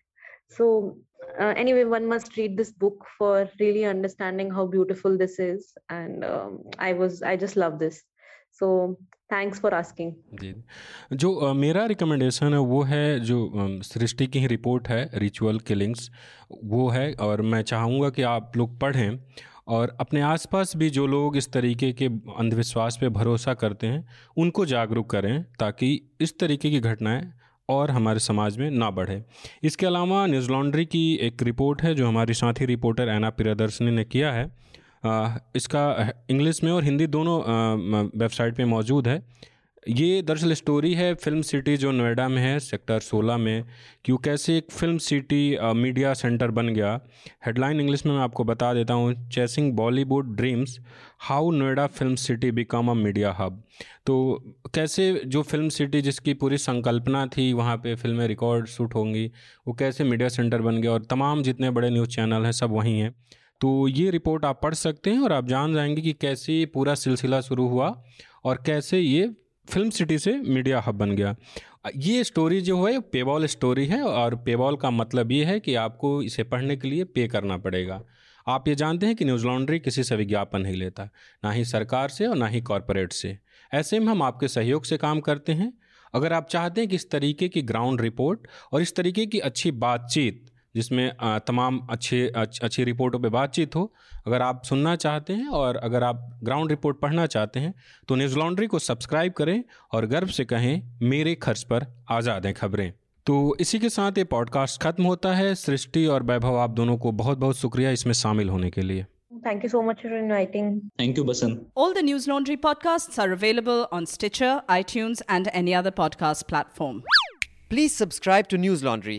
so uh, anyway one must read this book for really understanding how beautiful this is and um, i was i just love so thanks for asking जी। जो uh, मेरा रिकमेंडेशन है वो है जो सृष्टि की ही रिपोर्ट है रिचुअल किलिंग्स वो है और मैं चाहूँगा कि आप लोग पढ़ें और अपने आसपास भी जो लोग इस तरीके के अंधविश्वास पे भरोसा करते हैं उनको जागरूक करें ताकि इस तरीके की घटनाएँ और हमारे समाज में ना बढ़े। इसके अलावा न्यूज़ लॉन्ड्री की एक रिपोर्ट है जो हमारी साथी रिपोर्टर एना प्रियदर्शनी ने किया है इसका इंग्लिश में और हिंदी दोनों वेबसाइट पे मौजूद है। ये दरअसल स्टोरी है फ़िल्म सिटी जो नोएडा में है, सेक्टर 16 में। कि वो कैसे एक फ़िल्म सिटी मीडिया सेंटर बन गया। हेडलाइन इंग्लिश में मैं आपको बता देता हूँ, chasing Bollywood dreams, how Noida film city become a media hub. तो कैसे जो फ़िल्म सिटी जिसकी पूरी संकल्पना थी, वहाँ पे फ़िल्में रिकॉर्ड शूट होंगी, वो कैसे मीडिया सेंटर बन गया और तमाम जितने बड़े न्यूज़ चैनल हैं, सब वहीं हैं। तो ये रिपोर्ट आप पढ़ सकते हैं और आप जान जाएँगे कि कैसे पूरा सिलसिला शुरू हुआ और कैसे ये फ़िल्म सिटी से मीडिया हब बन गया। ये स्टोरी जो है पेबॉल स्टोरी है और पेबॉल का मतलब ये है कि आपको इसे पढ़ने के लिए पे करना पड़ेगा। आप ये जानते हैं कि न्यूज़ लॉन्ड्री किसी से विज्ञापन नहीं लेता, ना ही सरकार से और ना ही कॉरपोरेट से। ऐसे में हम आपके सहयोग से काम करते हैं। अगर आप चाहते हैं कि इस तरीके की ग्राउंड रिपोर्ट और इस तरीके की अच्छी बातचीत जिसमें तमाम अच्छे अच्छी रिपोर्टों पे बातचीत हो अगर आप सुनना चाहते हैं और अगर आप ग्राउंड रिपोर्ट पढ़ना चाहते हैं तो न्यूज़ लॉन्ड्री को सब्सक्राइब करें और गर्व से कहें मेरे खर्च पर आज़ाद हैं खबरें तो इसी के साथ ये पॉडकास्ट खत्म होता है सृष्टि और वैभव आप दोनों को बहुत बहुत शुक्रिया इसमें शामिल होने के लिए Thank you so much for inviting. Thank you, Basan. All the News Laundry podcasts are available on Stitcher, iTunes, and any other podcast platform. Please subscribe to News Laundry